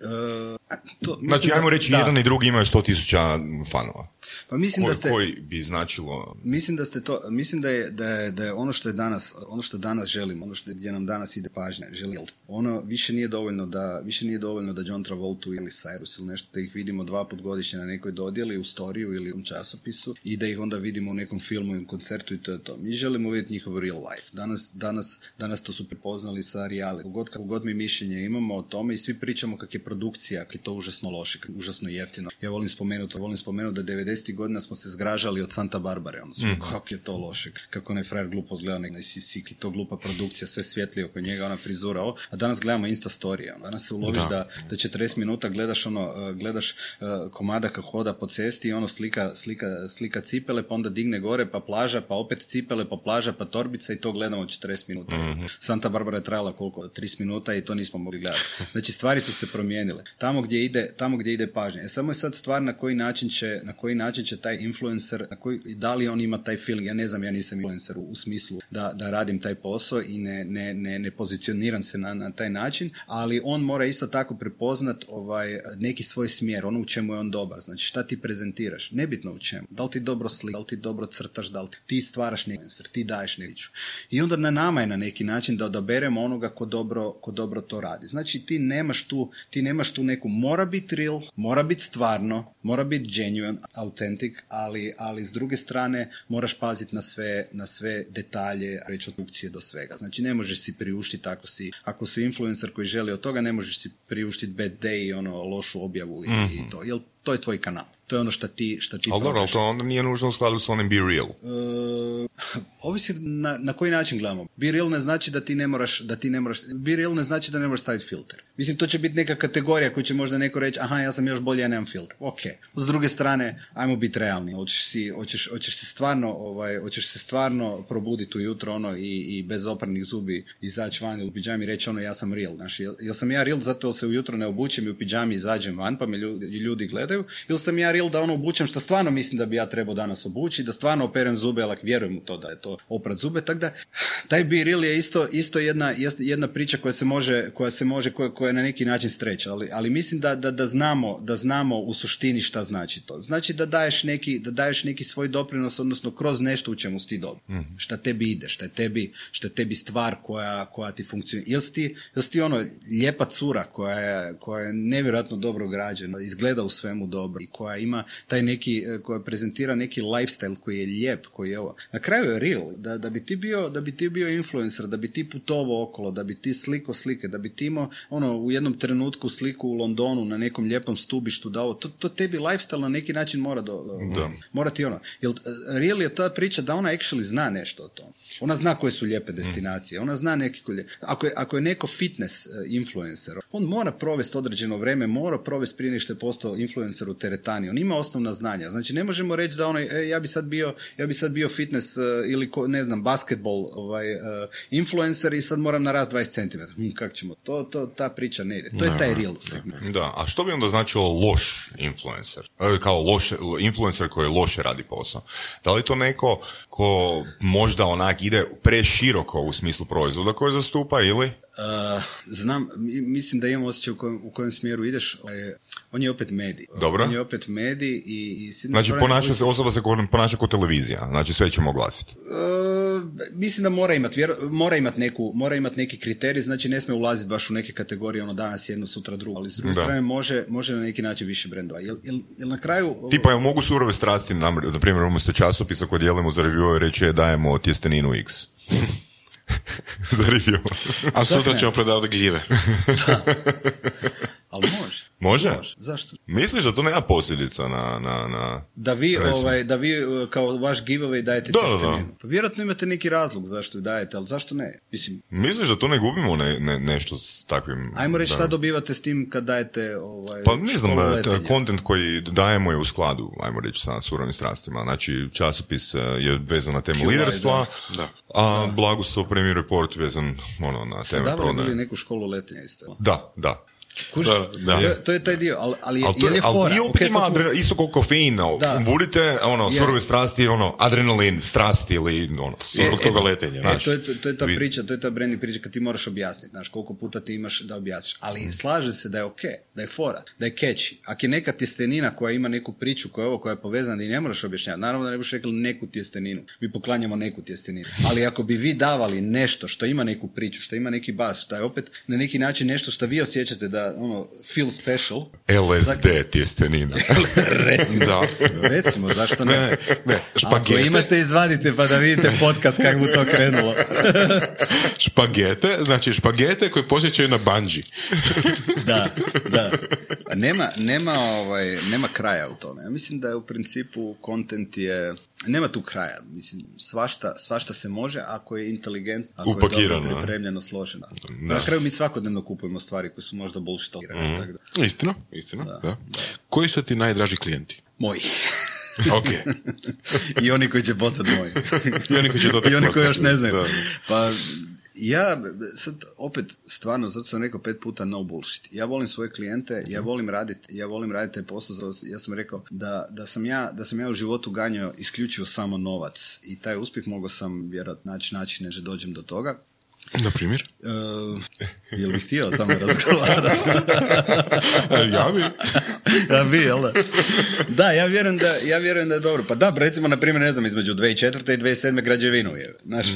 E, to, mislim Znači, ajmo reći, da. jedan i drugi imaju 100 tisuća fanova. Pa mislim Koji, da ste... koji bi značilo... Mislim da ste to, mislim da je, da je, da je ono što je danas, ono što danas želimo, ono što gdje nam danas ide pažnja, želi, ono više nije dovoljno da, više nije dovoljno da John Travolta ili Cyrus ili nešto, da ih vidimo dva put godišnje na nekoj dodjeli, u storiju ili u časopisu i da ih onda vidimo u nekom filmu ili koncertu i to je to. Mi želimo vidjeti njihov real life. Danas, danas, danas to su prepoznali sa reality. Kako god, kako god mi mišljenje imamo o tome i svi pričamo kak je produkcija, kak je to užasno loše, užasno jeftino. Ja volim spomenuti, volim spomenuti da 90. godina smo se zgražali od Santa Barbare, ono smo, kako je to loše, kako onaj frajer glupo zgleda, nek si sik i to glupa produkcija, sve svjetlije oko njega, ona frizura, ovo. a danas gledamo Insta storije, ono. danas se uloviš da. da, 40 minuta gledaš ono, uh, gledaš uh, komada kako hoda po cesti i ono slika, slika, slika cipele, pa onda digne gore, pa plaža, pa opet cipele, pa plaža, pa torbica i to gledamo 40 minuta. Santa Barbara je trajala koliko? 30 minuta i to nismo mogli gledati. Znači stvari su se promijenile. Tamo gdje ide, tamo gdje ide pažnja. E, samo je sad stvar na koji način će, na koji način će taj influencer, na koji, da li on ima taj feeling, ja ne znam, ja nisam influencer u, smislu da, da radim taj posao i ne, ne, ne, ne pozicioniram se na, na taj način, ali on mora isto tako prepoznat ovaj, neki svoj smjer, ono u čemu je on dobar, znači šta ti prezentiraš, nebitno u čemu, da li ti dobro slika, da li ti dobro crtaš, da li ti, ti stvaraš neki influencer, ti daješ neću. I onda na nama je na neki način da odaberemo onoga ko dobro, ko dobro to radi. Znači ti nemaš tu, ti nemaš tu neku, mora biti real, mora biti stvarno, mora biti genuine, authentic, ali, ali s druge strane moraš paziti na sve, na sve detalje, reći od produkcije do svega. Znači ne možeš si priuštiti ako si, ako si influencer koji želi od toga, ne možeš si priuštiti bad day i ono lošu objavu i, i to. Jel to je tvoj kanal. To je ono što ti, šta ti Ali to onda nije nužno u skladu s onim Be Real. E, ovisi na, na koji način gledamo. Be real ne znači da ti ne moraš, da ti ne moraš, be real ne znači da ne moraš staviti filter. Mislim, to će biti neka kategorija koju će možda neko reći, aha, ja sam još bolji, ja nemam filter. Ok. S druge strane, ajmo biti realni. Hoćeš si, hoćeš, hoćeš se stvarno, ovaj, hoćeš se stvarno probuditi ujutro ono i, i bez oprnih zubi izaći van u pidžami i reći ono, ja sam real. Znaš, jel, jel sam ja real zato se ujutro ne obučem i u pidžami izađem van pa me ljudi, ljudi gledaju, ili sam ja real da ono obučem što stvarno mislim da bi ja trebao danas obući, da stvarno operem zube, ali vjerujem u to da je to oprat zube, tako da taj be real je isto, isto jedna, jedna priča koja se može, koja se može, koja, koja je na neki način streća, ali, ali mislim da, da, da, znamo, da znamo u suštini šta znači to. Znači da daješ neki, da daješ neki svoj doprinos, odnosno kroz nešto u čemu si ti dobro. Šta tebi ide, šta je tebi, šta je tebi stvar koja, koja ti funkcionira. Jel si ti, jel si ti ono lijepa cura koja je, koja je nevjerojatno dobro građena, izgleda u svemu dobro i koja ima taj neki, eh, koja prezentira neki lifestyle koji je lijep, koji je ovo. Na kraju je real, da, da bi ti bio, da bi ti bio influencer, da bi ti putovao okolo, da bi ti sliko slike, da bi ti imao ono u jednom trenutku sliku u Londonu na nekom lijepom stubištu, da ovo, to, to tebi lifestyle na neki način mora do, do- mora ti ono. Jel, eh, real je ta priča da ona actually zna nešto o tom. Ona zna koje su lijepe destinacije, ona zna neki koji je- ako je, ako je neko fitness eh, influencer, on mora provesti određeno vreme, mora provesti prije nego što je postao influencer u teretani. On ima osnovna znanja. Znači ne možemo reći da onaj, e, ja bi sad bio, ja bi sad bio fitness eh, ili ko- ne znam, basketball ovaj, eh, influencer i sad moram narast 20 cm. Hm, kak ćemo? To, to, ta priča ne ide. To je taj real segment. Da, a što bi onda značilo loš influencer? E, Kao loše, influencer koji loše radi posao. Da li to neko ko možda onak ide preširoko u smislu proizvoda koje zastupa ili? Uh, znam, mi- mislim da imam osjećaj u kojem, u kojem smjeru ideš. On je opet medij. Dobro. On je opet medij i... i Znači, strane- ponaša se, osoba se ponaša kao televizija, znači sve ćemo oglasiti. Uh, mislim da mora imati mora imat neku, mora imat neki kriterij, znači ne smije ulaziti baš u neke kategorije, ono danas jedno, sutra drugo, ali s druge Da. strane može, može na neki način više brendova. Jel, jel, jel na kraju... Tipa, jel mogu surove strasti, nam, na primjer, umjesto časopisa koji dijelimo za review reći je dajemo tjesteninu X. za review. A sutra ćemo predavati gljive. Ali može. Može? Zašto? Misliš da to nema posljedica na... na, na... Da vi, Recimo. ovaj, da vi uh, kao vaš giveaway dajete Da, da. Pa vjerojatno imate neki razlog zašto ju dajete, ali zašto ne? Mislim, Misliš da tu ne gubimo ne, ne- nešto s takvim... ajmo reći da- šta dobivate s tim kad dajete ovaj, Pa ne znam, kontent koji dajemo je u skladu, ajmo reći, sa surovim strastima. Znači, časopis e, je vezan na temu liderstva, da. a Blagusov Premier Report vezan ono, na teme davali bili prodaje. neku školu letenja isto. Da, da. Kuš, Da, da. To, je- to je taj dio, ali, ali, je- Ali to jel je ali fora? opet ima sad smo- adre- isto kao kofein, budite, ono, Je. surove strasti, ono, adrenalin, strasti ili, ono, zbog toga letenja. E, to, je, to, to je ta priča, to je ta branding priča kad ti moraš objasniti, znaš, koliko puta ti imaš da objasniš. Ali slaže se da je ok, da je fora, da je catchy. Ako je neka tjestenina koja ima neku priču, koja je ovo, koja je povezana i ne moraš objašnjavati, naravno da ne boš rekli neku tjesteninu, mi poklanjamo neku tjesteninu. Ali ako bi vi davali nešto što ima neku priču, što ima neki bas, što je opet na neki način nešto što vi osjećate da, ono, feel special, LSD tjestenina. recimo, Da. recimo, zašto ne? Ne, ne, Ako špagete, imate, izvadite pa da vidite podcast kako mu to krenulo. špagete, znači špagete koje posjećaju na banđi. da, da. Nema, nema, ovaj, nema kraja u tome. Ja mislim da je u principu kontent je nema tu kraja. Mislim, svašta, svašta se može ako je inteligent, ako je Upakirano, dobro a? pripremljeno, složeno. Na kraju mi svakodnevno kupujemo stvari koje su možda bullshit. Mhm. tako da. Istina, istina. Da. Koji su ti najdraži klijenti? Moji. Ok. I oni koji će postati moji. I oni koji će to I oni koji još ne znaju. da. Pa Ja, sad opet, stvarno, zato sam rekao pet puta no bullshit. Ja volim svoje klijente, ja volim raditi, ja volim raditi taj posao, ja sam rekao da, da, sam ja, da sam ja u životu ganjao isključivo samo novac i taj uspjeh mogao sam vjerojatno naći načine da dođem do toga. Na primjer? Uh, jel bih htio tamo razgovarati? ja bi. Ja bi, jel da? Da, ja vjerujem da, ja vjerujem da je dobro. Pa da, recimo, na primjer, ne znam, između 2004. i 2007. građevinu je. Znaš,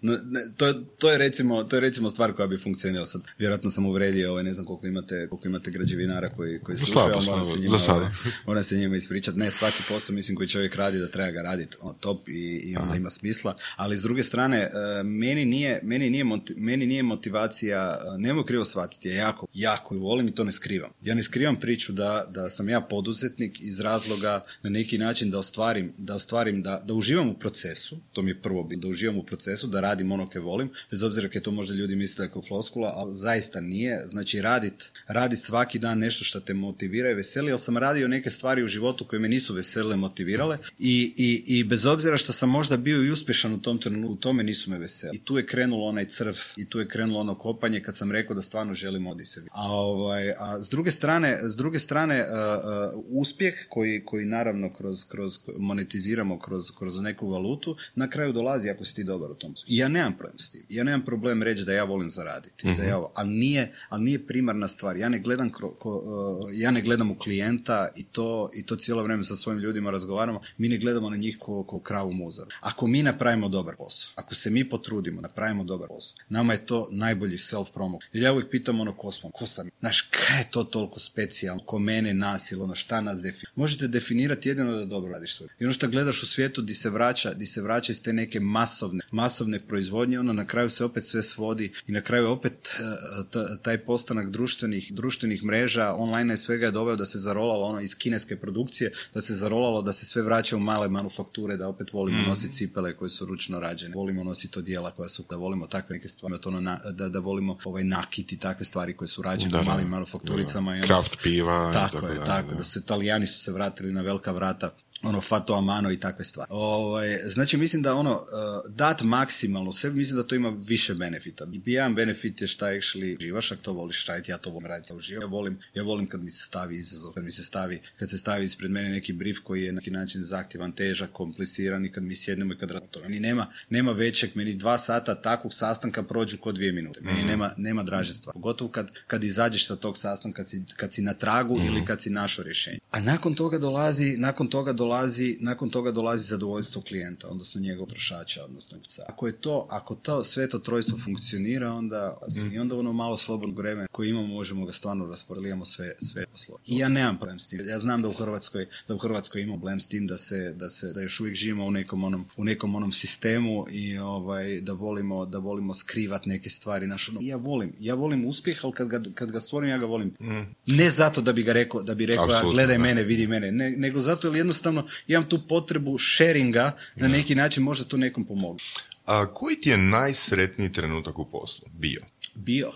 to, to, je recimo, to je recimo stvar koja bi funkcionirala. Sad, vjerojatno sam uvredio, ovaj, ne znam koliko imate, koliko imate građevinara koji, koji slušaju, ali moram se njima, ovaj, moram se njima ispričati. Ne, svaki posao, mislim, koji čovjek radi, da treba ga raditi on, top i, i onda ima smisla. Ali s druge strane, e, meni nije, meni nije meni nije motivacija, nemoj krivo shvatiti, ja jako, jako ju volim i to ne skrivam. Ja ne skrivam priču da, da sam ja poduzetnik iz razloga na neki način da ostvarim, da ostvarim, da, da uživam u procesu, to mi je prvo da uživam u procesu, da radim ono ke volim, bez obzira je to možda ljudi misle kao floskula, ali zaista nije. Znači radit, radit svaki dan nešto što te motivira i veseli, ali sam radio neke stvari u životu koje me nisu veselile, motivirale i, i, i bez obzira što sam možda bio i uspješan u tom trenutku, u tome nisu me veseli. I tu je krenulo onaj crv i tu je krenulo ono kopanje kad sam rekao da stvarno želim odise. A, ovaj, a s druge strane, s druge strane uh, uspjeh koji, koji naravno kroz, kroz monetiziramo kroz, kroz neku valutu, na kraju dolazi ako si ti dobar u tom. I ja nemam problem s tim. Ja nemam problem reći da ja volim zaraditi. Da ja, ali, nije, ali nije primarna stvar. Ja ne gledam kro, uh, ja ne gledam u klijenta i to, i to cijelo vrijeme sa svojim ljudima razgovaramo. Mi ne gledamo na njih ko, ko kravu muzaru. Ako mi napravimo dobar posao, ako se mi potrudimo, napravimo dobar posao, nama je to najbolji self-promo. Jer ja uvijek pitam ono ko smo, ko sam. Znaš, kaj je to toliko specijalno, ko mene, nas ili ono šta nas definira. Možete definirati jedino da dobro radiš svoj. I ono što gledaš u svijetu di se vraća, di se vraća iz te neke masovne, masovne proizvodnje, ono na kraju se opet sve svodi i na kraju opet e, taj postanak društvenih, društvenih mreža, online je svega je doveo da se zarolalo ono iz kineske produkcije, da se zarolalo da se sve vraća u male manufakture, da opet volimo mm. nositi cipele koje su ručno rađene, volimo nositi odijela koja su, da volimo takve neke stvari ono na, da, da volimo ovaj nakit i takve stvari koje su rađene u malim manufakturicama. Da, Kraft piva. Tako je, tako, da se Italijani su se vratili na velika vrata ono Fato Amano i takve stvari. Ovaj, znači mislim da ono uh, dat maksimalno sebi, mislim da to ima više benefita. Jedan benefit je šta actually živaš, ako to voliš raditi, ja to volim raditi, ja Ja volim, ja volim kad mi se stavi izazov, kad mi se stavi, kad se stavi ispred mene neki brief koji je na neki način zahtjevan, težak, kompliciran i kad mi sjednemo i kad to. Meni nema, nema većeg, meni dva sata takvog sastanka prođu kod dvije minute. Meni mhm. nema, nema draže stvari. Pogotovo kad, kad izađeš sa tog sastanka, kad si, kad si na tragu ili mhm. kad si našo rješenje. A nakon toga dolazi, nakon toga dolazi dolazi, nakon toga dolazi zadovoljstvo klijenta, odnosno njegov potrošača, odnosno Ako je to, ako to sve to trojstvo funkcionira, onda mm. i onda ono malo slobodnog vremena koje imamo možemo ga stvarno rasporediti, sve sve poslove. I ja nemam problem s tim. Ja znam da u Hrvatskoj da u Hrvatskoj imamo problem s tim da se da se da još uvijek živimo u nekom onom u nekom onom sistemu i ovaj da volimo da volimo skrivati neke stvari naš ono, ja volim ja volim uspjeh ali kad ga, kad ga stvorim ja ga volim mm. ne zato da bi ga rekao da bi rekao gledaj mene vidi mene ne, nego zato jer jednostavno imam tu potrebu sharinga na neki način možda to nekom pomogu. A koji ti je najsretniji trenutak u poslu bio? Bio.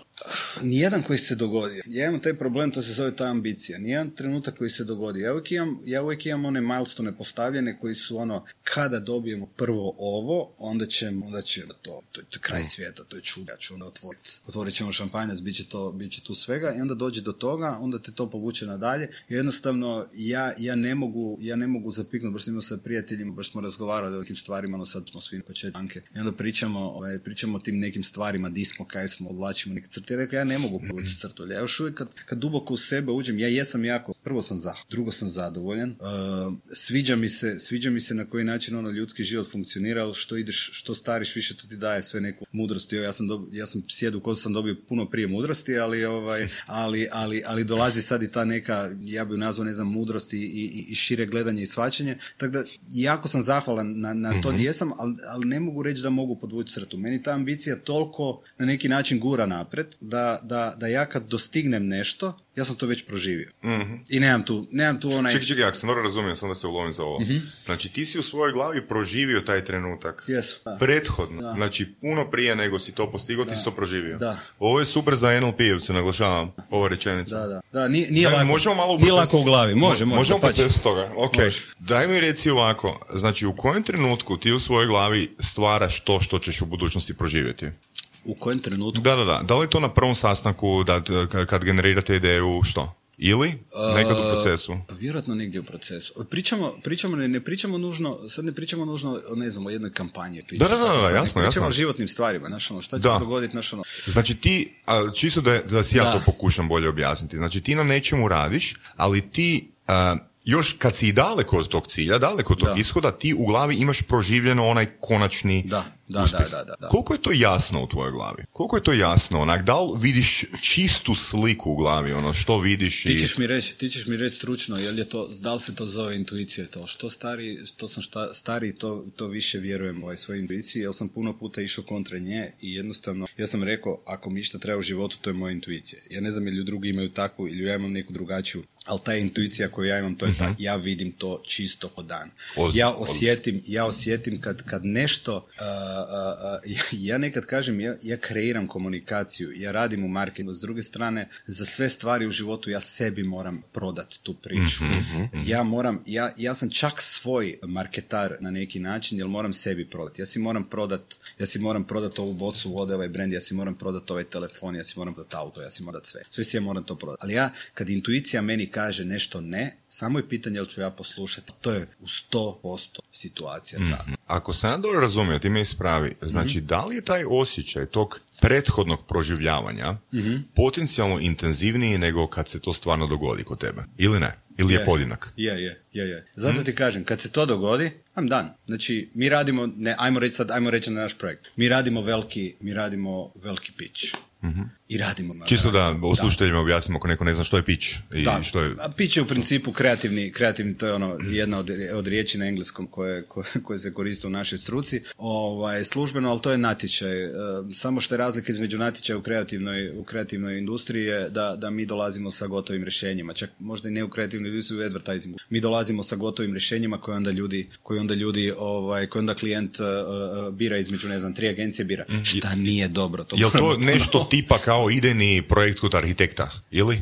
Nijedan koji se dogodio. Ja imam taj problem, to se zove ta ambicija. Nijedan trenutak koji se dogodi. Ja uvijek imam, ja uvijek imam one milestone postavljene koji su ono, kada dobijemo prvo ovo, onda ćemo, onda će to, to, je kraj svijeta, to je čudo, ja ću onda otvoriti. Otvorit ćemo šampanjac, bit će, to, bit će tu svega i onda dođe do toga, onda te to povuče nadalje. Jednostavno, ja, ja ne mogu, ja ne mogu zapiknuti, baš smo sa prijateljima, baš smo razgovarali o nekim stvarima, no sad smo svi na banke. I onda pričamo, ovaj, pričamo o tim nekim stvarima, di smo, kaj smo, odvlačimo neke Ja rekao, ja ne mogu povući crtu. Ja još uvijek kad, kad duboko u sebe uđem, ja jesam jako, prvo sam za, drugo sam zadovoljan. Uh, sviđa mi se, sviđa mi se na koji način ono ljudski život funkcionira, ali što ideš, što stariš, više to ti daje sve neku mudrost. Ja sam, dob, ja sam sjedu ko sam dobio puno prije mudrosti, ali, ovaj, ali, ali, ali dolazi sad i ta neka, ja bih nazvao, ne znam, mudrost i, i, i šire gledanje i svačanje. Tako da, jako sam zahvalan na, na to gdje sam, ali, ali ne mogu reći da mogu podvući crtu. Meni ta ambicija toliko na neki način gura napred, da, da, da ja kad dostignem nešto, ja sam to već proživio. Mm-hmm. I nemam tu, nemam tu onaj... Čekaj, čekaj, ako sam dobro razumio, sam da se ulovim za ovo. Mm-hmm. Znači, ti si u svojoj glavi proživio taj trenutak. Yes, da. Prethodno. Da. Znači, puno prije nego si to postigao, ti si to proživio. Da. Ovo je super za NLP-evce, naglašavam, ova rečenica. Da, da. Da, nije, nije Daj, lako. Možemo malo nije lako u glavi, može, može. Možemo procesu toga, ok. Može. Daj mi reci ovako, znači, u kojem trenutku ti u svojoj glavi stvaraš to što ćeš u budućnosti proživjeti? U kojem trenutku? Da, da, da. Da li je to na prvom sastanku da, kad generirate ideju, što? Ili nekad u procesu? Pa Vjerojatno negdje u procesu. Pričamo, pričamo ne, ne pričamo nužno, sad ne pričamo nužno, ne znam, o jednoj kampanji. Da, da, da, da, sad, jasno, ne Pričamo jasno. o životnim stvarima, znaš ono, šta će Da. se dogoditi, znaš ono. Znači ti, a, čisto da, da si ja Da. to pokušam bolje objasniti, znači ti na nečemu radiš, ali ti a, još kad si i daleko od tog cilja, daleko od tog Da. ishoda, ti u glavi imaš proživljeno onaj konačni Da, da, uspjeh. da, da, da. Koliko je to jasno u tvojoj glavi? Koliko je to jasno? Onak, da li vidiš čistu sliku u glavi, ono što vidiš Ti i... ćeš mi reći, ti ćeš mi reći stručno, jel je to, da li se to zove intuicija to? Što stari, to sam šta, stari, to, to više vjerujem ovaj svojoj intuiciji, jer sam puno puta išao kontra nje i jednostavno, ja sam rekao, ako mi išta treba u životu, to je moja intuicija. Ja ne znam ili drugi imaju takvu ili ja imam neku drugačiju, ali ta intuicija koju ja imam, to je ta, ja vidim to čisto po dan. Oz- ja osjetim, ja osjetim kad, kad nešto, a, a, ja nekad kažem, ja, ja kreiram komunikaciju, ja radim u marketingu, s druge strane, za sve stvari u životu ja sebi moram prodati tu priču. Ja moram, ja, ja sam čak svoj marketar na neki način, jer moram sebi prodati. Ja si moram prodat, ja si moram prodat ovu bocu vode, ovaj brand, ja si moram prodat ovaj telefon, ja si moram prodat auto, ja si moram prodat sve. Sve si ja moram to prodati. Ali ja, kad intuicija meni kaže nešto ne, samo je pitanje jel ću ja poslušati. To je u 100% situacija ta. Ako sam ja dobro razumio, ti me ispravi, znači Mhm. da li je taj osjećaj tog prethodnog proživljavanja Mhm. potencijalno intenzivniji nego kad se to stvarno dogodi kod tebe? Ili ne? Ili je, Je. podinak? Je, je, je, je. Zato ti kažem, kad se to dogodi, I'm done. Znači, mi radimo, ne, ajmo reći sad, ajmo reći na naš projekt. Mi radimo veliki, mi radimo veliki pitch. I radimo. Čisto da slušateljima objasnimo ako neko ne zna što je pitch i Da, što je... a pitch je u principu kreativni, kreativni to je ono jedna od, od riječi na engleskom koje, koje, koje se koriste u našoj struci, ovaj, službeno, ali to je natječaj. E, samo što je razlika između natječaja u kreativnoj, u kreativnoj industriji je da, da mi dolazimo sa gotovim rješenjima, čak možda i ne u kreativnoj industriji, u advertisingu. Mi dolazimo sa gotovim rješenjima koje onda ljudi, koje onda ljudi, ovaj, koje onda klijent e, bira između, ne znam, tri agencije bira. Šta nije dobro. To Jel to nešto tipa kao idejni projekt kod arhitekta? Ili? E,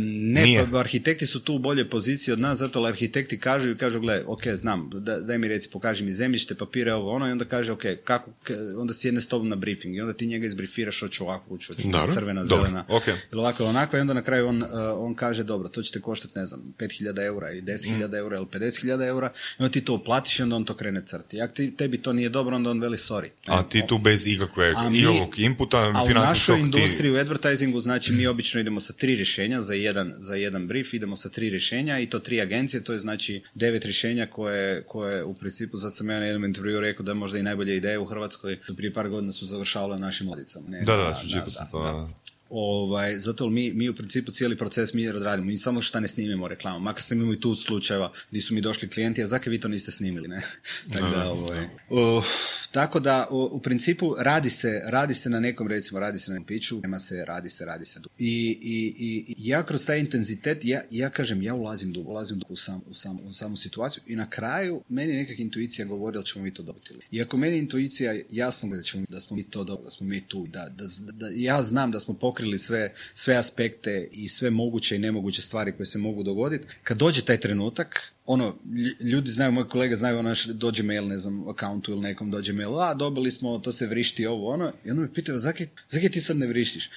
ne, Nije. pa arhitekti su tu u bolje poziciji od nas, zato arhitekti kažu i kažu, gle, ok, znam, da, daj mi reci, pokaži mi zemljište, papire, ovo, ono, i onda kaže, ok, kako, k- onda sjedne s tobom na briefing i onda ti njega izbrifiraš, hoću ovako hoću Dobro. crvena, Dobro, zelena, ok. ili ovako ili onako, i onda na kraju on, uh, on kaže, dobro, to će te koštati, ne znam, 5000 eura ili 10.000 eura ili 50.000 eura, i onda ti to uplatiš i onda on to krene crti. Jak ti, tebi to nije dobro, onda on veli sorry. A ti tu bez ikakve, ikakvog inputa A u našoj industriji, u advertisingu, znači mi obično idemo sa tri rješenja za jedan, za jedan brief, idemo sa tri rješenja i to tri agencije, to je znači devet rješenja koje, koje u principu, sad sam ja na jednom intervju rekao da je možda i najbolja ideja u Hrvatskoj, do prije par godina su završavale našim mladicama. Ne, Da, da, čitao sam to, da. Ovaj, zato mi, mi u principu cijeli proces mi radimo, mi samo šta ne snimimo reklamu, makar sam imao i tu slučajeva gdje su mi došli klijenti, a zakaj vi to niste snimili, ne? tako da, ovaj, uh, tako da, u, u principu radi se, radi se na nekom, recimo, radi se na nekom piću, nema se, radi se, radi se. I, i, i, ja kroz taj intenzitet, ja, ja kažem, ja ulazim dugo, ulazim dugo u, sam, u, sam, u samu situaciju i na kraju meni nekak intuicija govori da ćemo mi to dobiti. I ako meni intuicija jasno govori da, ćemo, da smo mi to dobili, da smo mi tu, da, da, da ja znam da smo pokrili sve, sve aspekte i sve moguće i nemoguće stvari koje se mogu dogoditi, kad dođe taj trenutak, ono, lj- ljudi znaju, moji kolege znaju, ono, dođe mail, ne znam, accountu ili nekom dođe mail, a, dobili smo, to se vrišti ovo, ono, i onda me pitaju, zakaj, zakaj ti sad ne vrištiš?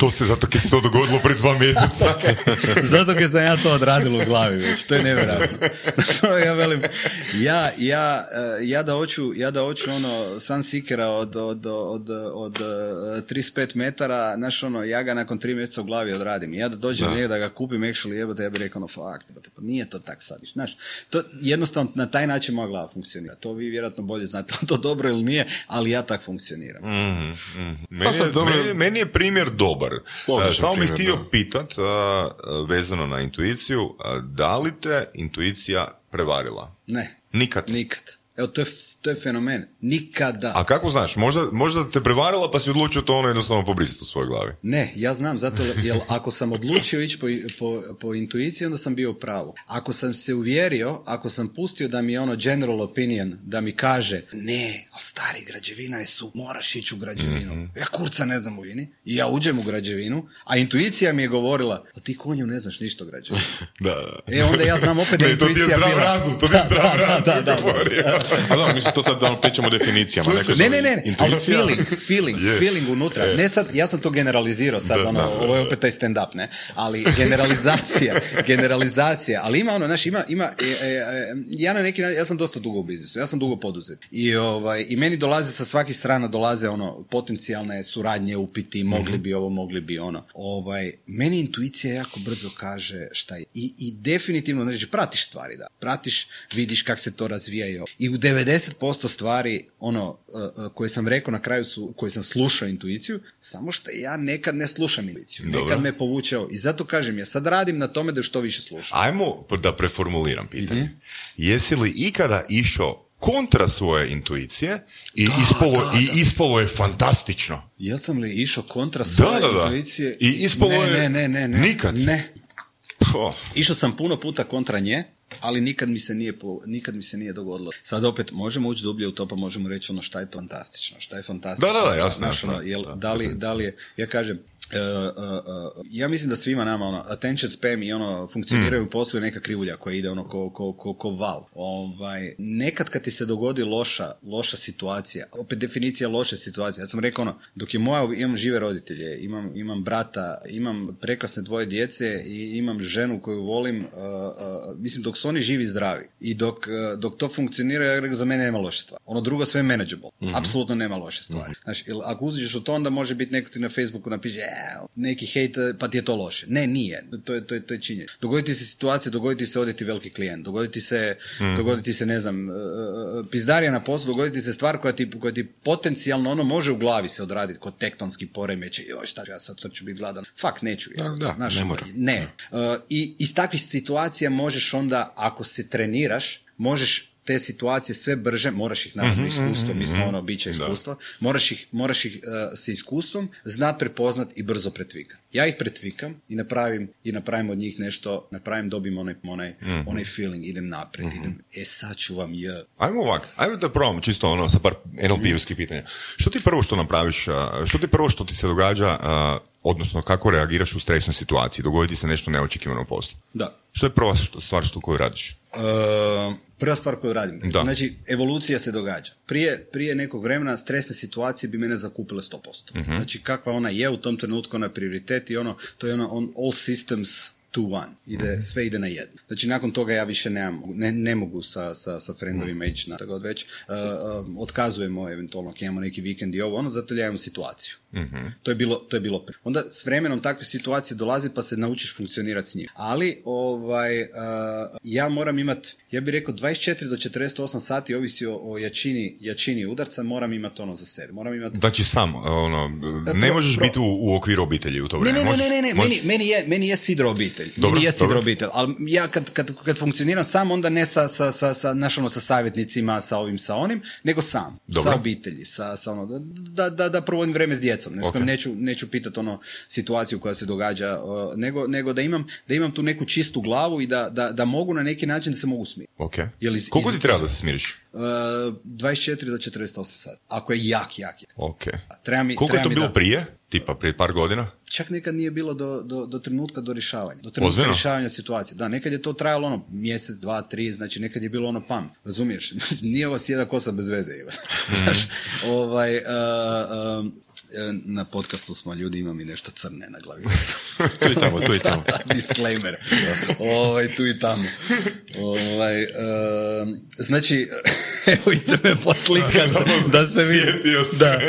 To se zato kad se to dogodilo pred dva mjeseca. Zato kad sam ja to odradil u glavi već, to je nevjerojatno. Ono, ja velim, ja, ja, eh, ja da hoću, ja da hoću ono, san sikera od, od, od, od, eh, 35 metara, znaš ono, ja ga nakon tri mjeseca u glavi odradim. Ja da dođem da. da ga kupim actually, jebote, ja bih rekao, no fuck, jebote, pa nije to tak sad. Znaš, to jednostavno na taj način moja glava funkcionira. To vi vjerojatno bolje znate, to dobro ili nije, ali ja tak funkcioniram. Meni, sad je, dobro- meni, meni je primjer dobar. E, Samo bih htio pitat, a, a, vezano na intuiciju, a, da li te intuicija prevarila? Ne. Nikad. Nikad. Evo, to je, f- to je fenomen. Nikada. A kako znaš? Možda, možda te prevarila pa si odlučio to ono jednostavno pobrisati u svojoj glavi. Ne, ja znam zato jer ako sam odlučio ići po, po, po intuiciji, onda sam bio u pravu. Ako sam se uvjerio, ako sam pustio da mi je ono general opinion, da mi kaže ne, ali stari građevina je su, moraš ići u građevinu. Ja kurca ne znam u vini i ja uđem u građevinu, a intuicija mi je govorila, a ti konju ne znaš ništa o građevini. Da, da. E, onda ja znam opet da Ne, to ti je intuicija zdrav bila- razum, to ti je Da, zdrav da, razum da, da, govorio. A da, mislim, to sad ono, pričamo o definicijama. Neko Ne, ne, ne, ali feeling, feeling, feeling unutra. Ne sad, ja sam to generalizirao sad, Da, ono, da, ovo je opet taj stand-up, ne? Ali generalizacija, generalizacija, ali ima ono, znaš, ima, ima, e, e, e, ja na neki način, ja sam dosta dugo u biznisu, ja sam dugo poduzet. I, ovaj, i meni dolaze sa svakih strana, dolaze ono, potencijalne suradnje, upiti, mogli bi ovo, mogli bi ono. Ovaj, meni intuicija jako brzo kaže šta je. I, i definitivno, znači, pratiš stvari, da. Pratiš, vidiš kako se to razvijaju. I u 90% stvari, ono, uh, uh, koje sam rekao na kraju su, koje sam slušao intuiciju, samo što ja nekad ne slušam intuiciju. Dobro. Nekad me povučeo. I zato kažem, ja sad radim na tome da što više slušam. Ajmo da preformuliram pitanje. Mhm. Jesi li ikada išao kontra svoje intuicije i, ispolo, i ispolo je fantastično? Ja sam li išao kontra svoje Da, da, da. intuicije? I ispalo ne, je- ne, ne, ne, ne. Nikad? Ne. Oh. Išao sam puno puta kontra nje, ali nikad mi se nije, nikad mi se nije dogodilo. Sad opet možemo ući dublje u to pa možemo reći ono šta je to fantastično, šta je fantastično. Da, da, da, jasno, znaš, jasno, ono, jel, da, da, li, da li je, ja kažem, e, e, e, ja mislim da svima nama ono, attention spam i ono funkcioniraju u poslu neka krivulja koja ide ono ko, ko, ko, ko val. Ovaj, nekad kad ti se dogodi loša, loša situacija, opet definicija loše situacije. Ja sam rekao ono, dok je moja, imam žive roditelje, imam, imam brata, imam prekrasne dvoje djece i imam ženu koju volim, uh, uh, mislim dok su oni živi i zdravi i dok, uh, dok to funkcionira, ja rekao, za mene nema loše stvari. Ono drugo sve je manageable. Apsolutno nema loše stvari. Znaš, jel ako uđeš u to, onda može biti neko ti na Facebooku napiše, "E, neki hejt, pa ti je to loše. Ne, nije. To je, to je, to je činjenje. Dogoditi se situacija, dogoditi se odjeti veliki klijent, dogoditi se, dogoditi se, ne znam, uh, uh, pizdarija na poslu, dogoditi se stvar koja ti, koja ti potencijalno ono može u glavi se odraditi kod tektonski poremeće. Joj, šta ću ja sad, sad ću biti gladan. Fak, neću. Da, da, Znaš, ne mora. ne. Uh, I iz takvih situacija možeš onda, ako se treniraš, možeš te situacije sve brže, moraš ih naravno iskustvo, mi smo ono biće iskustva, moraš ih, moraš ih uh, sa iskustvom znat prepoznat i brzo pretvikat. Ja ih pretvikam i napravim, i napravim od njih nešto, napravim, dobim onaj, onaj, onaj feeling, idem naprijed, idem, e sad ću vam j. Ajmo ovak, ajmo da probamo čisto ono sa par NLP-ovskih pitanja. Što ti prvo što napraviš, a, što ti prvo što ti se događa, a, odnosno kako reagiraš u stresnoj situaciji, dogodi ti se nešto neočekivano u poslu? Da. Što je prva stvar što koju radiš? Uh, prva stvar koju radim. Da. Znači, evolucija se događa. Prije, prije nekog vremena stresne situacije bi mene zakupile 100%. Mhm. Znači, kakva ona je u tom trenutku, ona je prioritet i ono, to je ono on all systems to one. Ide, Mhm. Sve ide na jedno. Znači, nakon toga ja više nemam, ne, ne mogu sa, sa, sa friendovima Mhm. ići na tako već. Uh, uh, otkazujemo eventualno ako imamo neki vikend i ovo, ono, zato imam situaciju. Mhm. To je bilo, to je bilo. prije. Onda s vremenom takve situacije dolazi pa se naučiš funkcionirati s njim. Ali ovaj, uh, ja moram imati, ja bih rekao 24 do 48 sati ovisi o, o jačini, jačini udarca, moram imati ono za sebe. Moram imati Znači sam, ono, ne pro- možeš pro- biti u, u okviru obitelji u to vrijeme. ne, ne, ne, ne, ne, možeš- meni, meni, je, meni je sidro obitelj. Dobro, meni je sidro dobro. obitelj. Ali ja kad, kad, kad funkcioniram sam, onda ne sa, sa, sa, sa, znaš, ono, sa savjetnicima, sa ovim, sa onim, nego sam. Dobro. Sa obitelji, sa, sa ono, da, da, da provodim vreme s djecom. Ne, s kojom Ok. neću, neću pitati ono situaciju koja se događa, uh, nego, nego da, imam, da imam tu neku čistu glavu i da, da, da mogu na neki način da se mogu smiriti. Ok. Jel iz- Koliko iz- ti treba da se smiriš? Uh, 24 do 48 sati. Ako je jak, jak. jak. Ok. Treba mi- Koliko je treba to mi bilo da- prije? Tipa prije par godina? čak nekad nije bilo do, do, do trenutka do rješavanja. Do trenutka Ozbiljno? rješavanja situacije. Da, nekad je to trajalo ono mjesec, dva, tri, znači nekad je bilo ono pam. Razumiješ? nije ovo sjeda kosa bez veze. Znaš, ovaj, uh, e, na podcastu smo ljudi, imam i nešto crne na glavi. Tu i tamo, tu i tamo. Disclaimer. ovaj, tu i tamo. Ovaj, um, znači, evo ide me poslikat da se vidi. Da.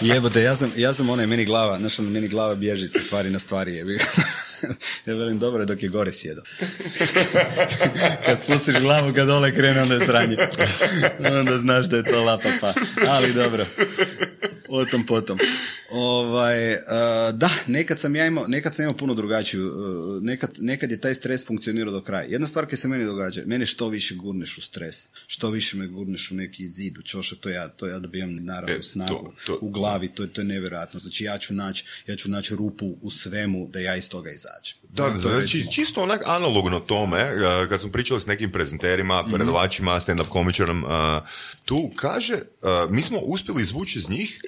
Jebote, ja sam, ja sam onaj, meni glava, znaš, ono, meni glava bježi sa stvari na stvari. Jebi. ja velim, dobro je dok je gore sjedo. kad spustiš glavu, kad dole krene, onda je sranje. onda znaš da je to lapa pa. Ali dobro. O tom potom. Ovaj, uh, da, nekad sam ja imao, nekad sam imao puno drugačiju, uh, nekad, nekad je taj stres funkcionirao do kraja. Jedna stvar koja se meni događa, mene što više gurneš u stres, što više me gurneš u neki zid, u čoša, to ja, to ja dobivam naravno E, snagu to- to- u glavi, to, to je nevjerojatno. Znači ja ću naći ja ću naći rupu u svemu da ja iz toga izađem. Da, je znači, recimo- čisto onak analogno tome, eh, kad smo pričali s nekim prezenterima, Mhm. predavačima, stand-up komičarom, tu kaže, mi smo uspjeli izvući iz njih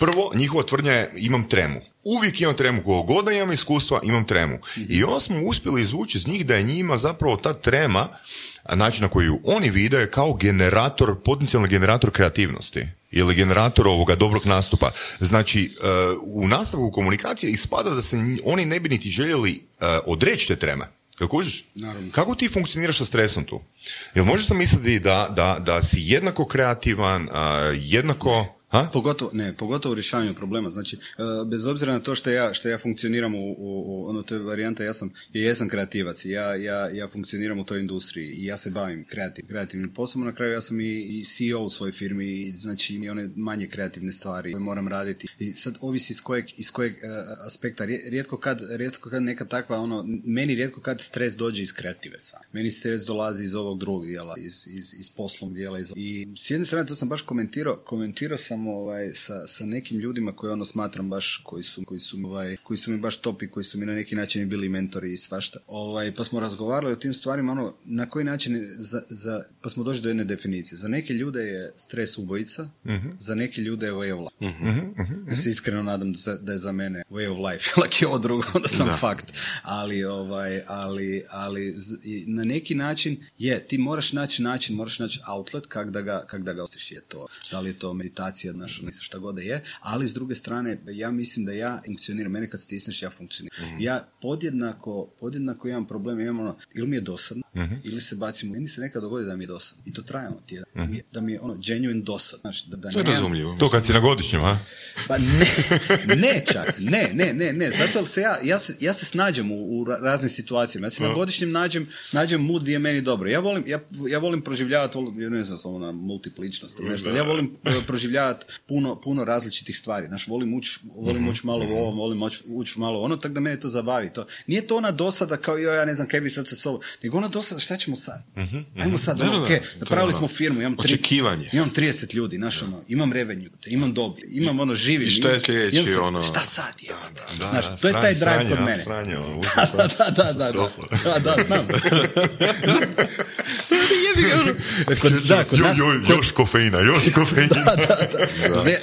Prvo, njihova tvrdnja je imam tremu. Uvijek imam tremu, koliko god da imam iskustva, imam tremu. I onda smo uspjeli izvući iz njih da je njima zapravo ta trema, način na koji ju oni vide je kao generator, potencijalni generator kreativnosti ili generator ovoga dobrog nastupa. Znači, e, u nastavku komunikacije ispada da se oni ne bi niti željeli e, odreći te treme. Jel kužiš? Kako ti funkcioniraš sa stresom tu? Jel možeš sam misliti da, da, da si jednako kreativan, jednako... Ha? Pogotovo, ne, pogotovo u rješavanju problema. Znači, e, bez obzira na to što ja, što ja funkcioniram u, u, ono, to je varijanta, ja sam, ja jesam kreativac, ja, ja, ja funkcioniram u toj industriji i ja se bavim kreativ, kreativnim poslom, na kraju ja sam i, i CEO u svojoj firmi, znači i one manje kreativne stvari koje moram raditi. I sad ovisi iz kojeg, iz kojeg uh, aspekta, rijetko kad, rijetko kad neka takva, ono, meni rijetko kad stres dođe iz kreative sam. Meni stres dolazi iz ovog drugog dijela, iz, iz, iz poslovnog dijela. Iz... I s jedne strane, to sam baš komentirao, komentirao sam ovaj, sa, sa nekim ljudima koje ono smatram baš, koji su, koji su, ovaj, koji su mi baš topi, koji su mi na neki način bili mentori i svašta. Ovaj, pa smo razgovarali o tim stvarima, ono, na koji način, za, za, pa smo došli do jedne definicije. Za neke ljude je stres ubojica, uh za neke ljude je way of life. uh Ja se iskreno nadam da, da je za mene way of life, lak je ovo drugo, onda sam da. fakt. Ali, ovaj, ali, ali na neki način je, ti moraš naći način, moraš naći outlet kak da ga, kak da ga ostiš je to. Da li je to meditacija, naš, mislim šta god da je, ali s druge strane, ja mislim da ja funkcioniram, mene kad stisneš, ja funkcioniram. mm Ja podjednako, podjednako imam problem, imam ono, ili mi je dosadno, mm ili se bacim, meni se nekad dogodi da mi je dosadno. I to traje ono tjedan. mm Da mi je ono, genuine dosad. Znaš, da, da to je razumljivo. To kad si na godišnjem, a? Pa ne, ne čak, ne, ne, ne, ne, zato se ja, ja se, ja se snađem u, u raznim situacijama. Ja se na godišnjem nađem, nađem mood gdje je meni dobro. Ja volim, ja, ja volim proživljavati, ne znam, samo na multipličnost nešto. Ja volim e, proživljavati puno, puno različitih stvari. Znaš, volim ući volim uć malo u ovo, volim ući malo ono, tako da mene to zabavi. To. Nije to ona dosada kao joj, ja ne znam kaj bi sad sa sobom, nego ona dosada šta ćemo sad? Uh-huh, Ajmo sad, da, ono, okay, napravili smo firmu, imam, tri, imam 30 ljudi, znaš, ono, imam revenue, imam dobi, imam ono živi. I šta je sljedeći, ono... Šta sad je? Da, da, znaš, to je taj drive kod mene. Ono, da, da, da, da, da, da, znam. Kod, da, kod nas, još kofeina, još kofeina. da, da, da.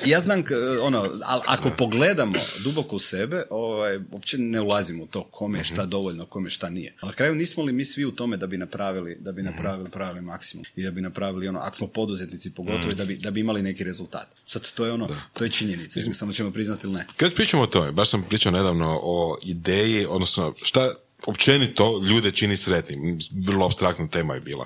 Ja znam, ono, ali ako pogledamo duboko u sebe, ovaj, uopće ne ulazimo u to kome je šta mhm. dovoljno, kome šta nije. Ali na kraju nismo li mi svi u tome da bi napravili, da bi mhm. napravili, napravili maksimum i da bi napravili ono, ako smo poduzetnici pogotovo, da bi, da bi imali neki rezultat. Sad to je ono, to je činjenica, samo ćemo priznati ili ne. Kad pričamo o tome, baš sam pričao nedavno o ideji, odnosno šta općenito ljude čini sretnim. Vrlo abstraktna tema je bila.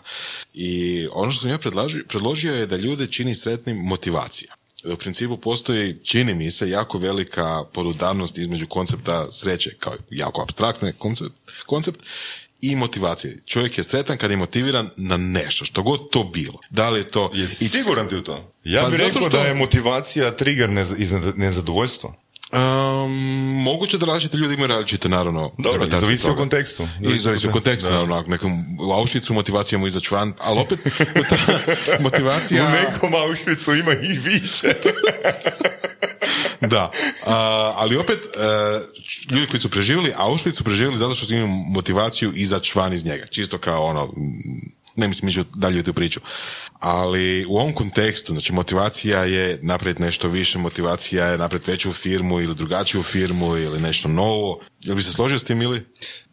I ono što sam ja predložio, predložio je da ljude čini sretnim motivacija. U principu postoji, čini mi se, jako velika podudarnost između koncepta sreće kao jako abstraktni koncept, koncept i motivacije. Čovjek je sretan kad je motiviran na nešto, što god to bilo. Da li je to... Je siguran ti u to? Ja pa bih rekao što... da je motivacija trigger nezadovoljstva. Um, moguće da različite ljudi imaju različite, naravno. Dobro, zavisi o kontekstu. I zavisi o kontekstu, naravno. Nekom u Auschwitzu motivacija mu izaći van, ali opet motivacija... u nekom Auschwitzu ima i više. da, ali opet uh, ljudi koji su preživjeli Auschwitz su preživjeli zato što su imali motivaciju izaći van iz njega. Čisto kao ono, ne mislim ići dalje u tu priču. Ali u ovom kontekstu, znači motivacija je napraviti nešto više, motivacija je napraviti veću firmu ili drugačiju firmu ili nešto novo. Jel bi se složio s tim ili?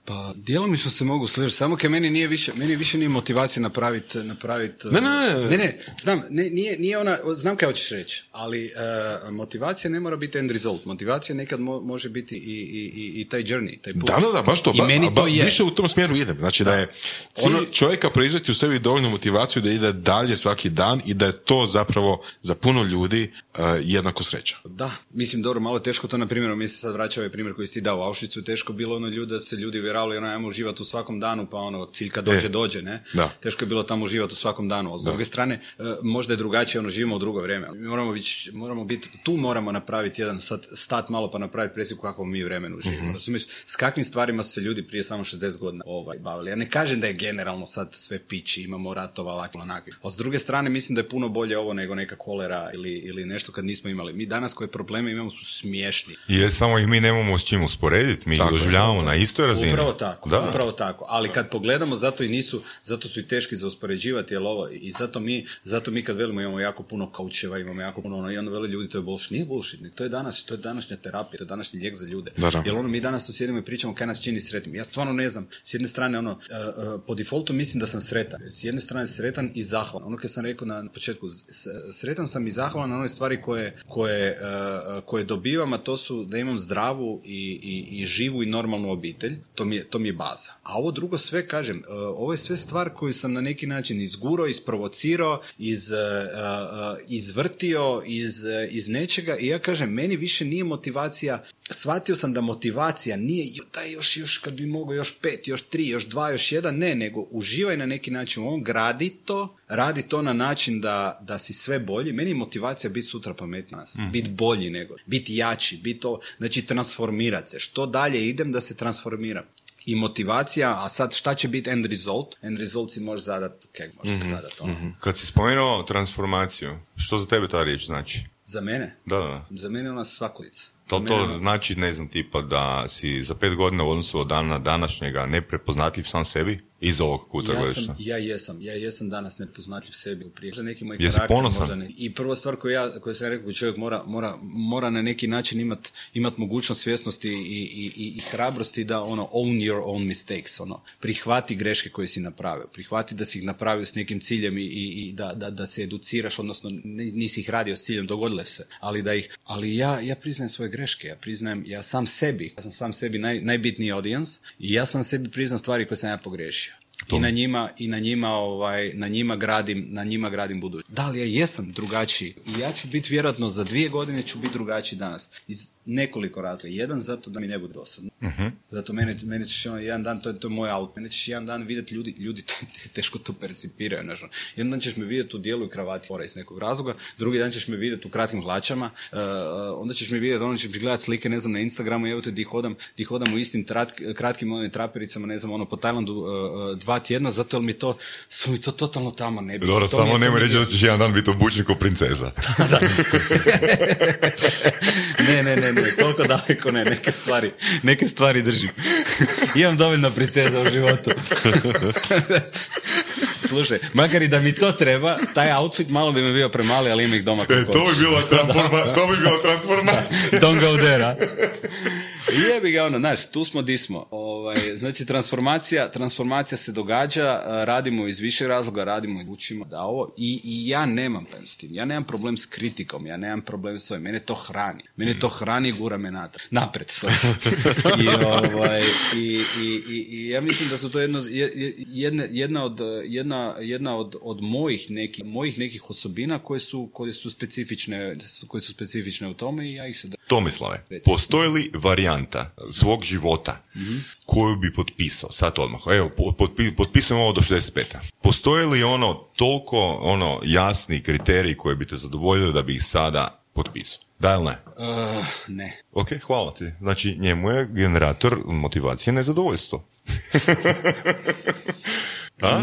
Pa, djelomično se mogu složiti, samo ke meni nije više, meni više nije motivacija napraviti, napraviti... Ne, ne, ne, ne, znam, ne, nije, nije ona, znam kaj hoćeš reći, ali uh, motivacija ne mora biti end result, motivacija nekad mo, može biti i, i, i, taj journey, taj put. Da, da, da, baš to, I ba, meni to je. više u tom smjeru idem, znači da, da je cilj ono... čovjeka proizvesti u sebi dovoljnu motivaciju da ide dalje svaki dan i da je to zapravo za puno ljudi jednako sreća. Da, mislim, dobro, malo teško to, na primjer, mi se sad vraća ovaj primjer koji si ti dao u Auschwitzu, teško bilo ono ljude, da se ljudi uvjeravali, ono, ajmo uživati u svakom danu, pa ono, cilj kad dođe, e, dođe, ne? Da. Teško je bilo tamo uživati u svakom danu, s druge strane, e, možda je drugačije, ono, živimo u drugo vrijeme. Mi moramo biti, moramo biti, tu moramo napraviti jedan sad, stat malo pa napraviti presjeku kako mi vremenu živimo. mm s kakvim stvarima su se ljudi prije samo 60 godina ovaj, bavili. Ja ne kažem da je generalno sad sve pići, imamo ratova, ovakve, onakve. Ali s druge strane, mislim da je puno bolje ovo nego neka kolera ili, ili nešto nešto kad nismo imali. Mi danas koje probleme imamo su smiješni. Je, samo ih mi nemamo s čim usporediti, mi ih doživljavamo na istoj razini. Upravo tako, Da. upravo tako. Ali kad pogledamo, zato i nisu, zato su i teški za uspoređivati, jel ovo, i zato mi, zato mi kad velimo imamo jako puno kaučeva, imamo jako puno ono, i onda vele ljudi, to je bullshit. Nije bullshit, to je danas, to je današnja terapija, to je današnji lijek za ljude. Da, da. Jer ono, mi danas tu sjedimo i pričamo kaj nas čini sretnim. Ja stvarno ne znam, s jedne strane, ono, e, e, po defaultu mislim da sam sretan. S jedne strane sretan i zahvalan. Ono kad sam rekao na početku, sretan sam i zahvalan na one stvari koje, koje, e, koje dobivam, a to su da imam zdravu i, i, i živu i normalnu obitelj. To mi je, to mi je baza. A ovo drugo sve, kažem, e, ovo je sve stvar koju sam na neki način izgurao, isprovocirao, iz, e, izvrtio iz, iz nečega i ja kažem, meni više nije motivacija, shvatio sam da motivacija nije "Jo, daj još, još kad bi mogao još pet, još tri, još dva, još jedan, ne, nego uživaj na neki način u ovom, gradi to, radi to na način da, da si sve bolji. Meni je motivacija biti sutra pametniji nas, biti bolji nego, biti jači, biti to, znači transformirati se. Što dalje idem da se transformiram i motivacija, a sad šta će biti end result? End result si možeš zadat, kak možeš zadat, ono. Kad si spomenuo transformaciju, što za tebe ta riječ znači? Za mene? Da, da, da. Za mene je ona. Da li to znači, ne znam, tipa da si za pet godina u odnosu od dana današnjega neprepoznatljiv sam sebi? Iz ovog kuta Ja, sam, ja jesam, ja jesam danas nepoznatljiv sebi u prije. Možda neki moj Jesi karakter, ponosan? možda ne. I prva stvar koju ja, koju sam rekao, čovjek mora, mora, mora na neki način imat, imat mogućnost svjesnosti i, i, i, i hrabrosti da ono own your own mistakes, ono, prihvati greške koje si napravio, prihvati da si ih napravio s nekim ciljem i, i, i da, da, da se educiraš, odnosno ni- nisi ih radio s ciljem, dogodile se, ali da ih, ali ja, ja priznajem svoje greške, ja priznajem, ja sam sebi, ja sam sam sebi naj, najbitniji audience i ja sam sebi priznam stvari koje sam ja pogriješio i na njima i na njima ovaj na njima gradim na njima gradim budućnost. Da li ja jesam drugačiji i ja ću biti vjerojatno za dvije godine ću biti drugačiji danas iz nekoliko razloga. Jedan zato da mi ne bude dosadno. Zato mene, mene ćeš ono, jedan dan, to je, to je moj auto, mene ćeš jedan dan vidjeti ljudi, ljudi te- te- teško to percipiraju. Znaš, ono. jedan dan ćeš me vidjeti u dijelu i kravati fora iz nekog razloga, drugi dan ćeš me vidjeti u kratkim hlačama, uh, onda ćeš me vidjeti, onda ćeš gledati slike, ne znam, na Instagramu, evo te di hodam, di hodam u istim trat- kratkim onim trapericama, ne znam, ono, po Tajlandu uh, dva tjedna, zato jer mi to, su mi to totalno tamo ne bi. Dobro, samo nemoj reći da ćeš jedan dan biti obučen kao princeza. ne, ne, ne, ne, toliko daleko ne, neke stvari, neke stvari držim. Imam dovoljno princeza u životu. Slušaj, makar i da mi to treba, taj outfit malo bi mi bio premali, ali ima ih doma kako E, to bi bila, transforma- to bi bila transformacija. Don't go there, a? Jebi ga ono, znaš, tu smo di smo. Ovaj, znači, transformacija, transformacija se događa, radimo iz više razloga, radimo i učimo da ovo, i, i ja nemam problem s tim, ja nemam problem s kritikom, ja nemam problem s ovim, mene to hrani, mene to hrani i gura me natrag, napred. I, ovaj, i, i, i, i ja mislim da su to jedno, je- je- jedne, jedna, od, jedna, jedna od, od mojih nekih, mojih nekih osobina koje su, koje su specifične, koje su specifične u tome i ja ih se Tomislave, Reci. postoji li varijanta svog života koju bi potpisao, sad odmah, evo, po- potpi, potpisujem ovo do 65. Postoji li ono toliko ono jasni kriteriji koji bi te zadovoljili da bi ih sada potpisao? Da ili ne? Uh, ne. Ok, hvala ti. Znači, njemu je generator motivacije nezadovoljstvo.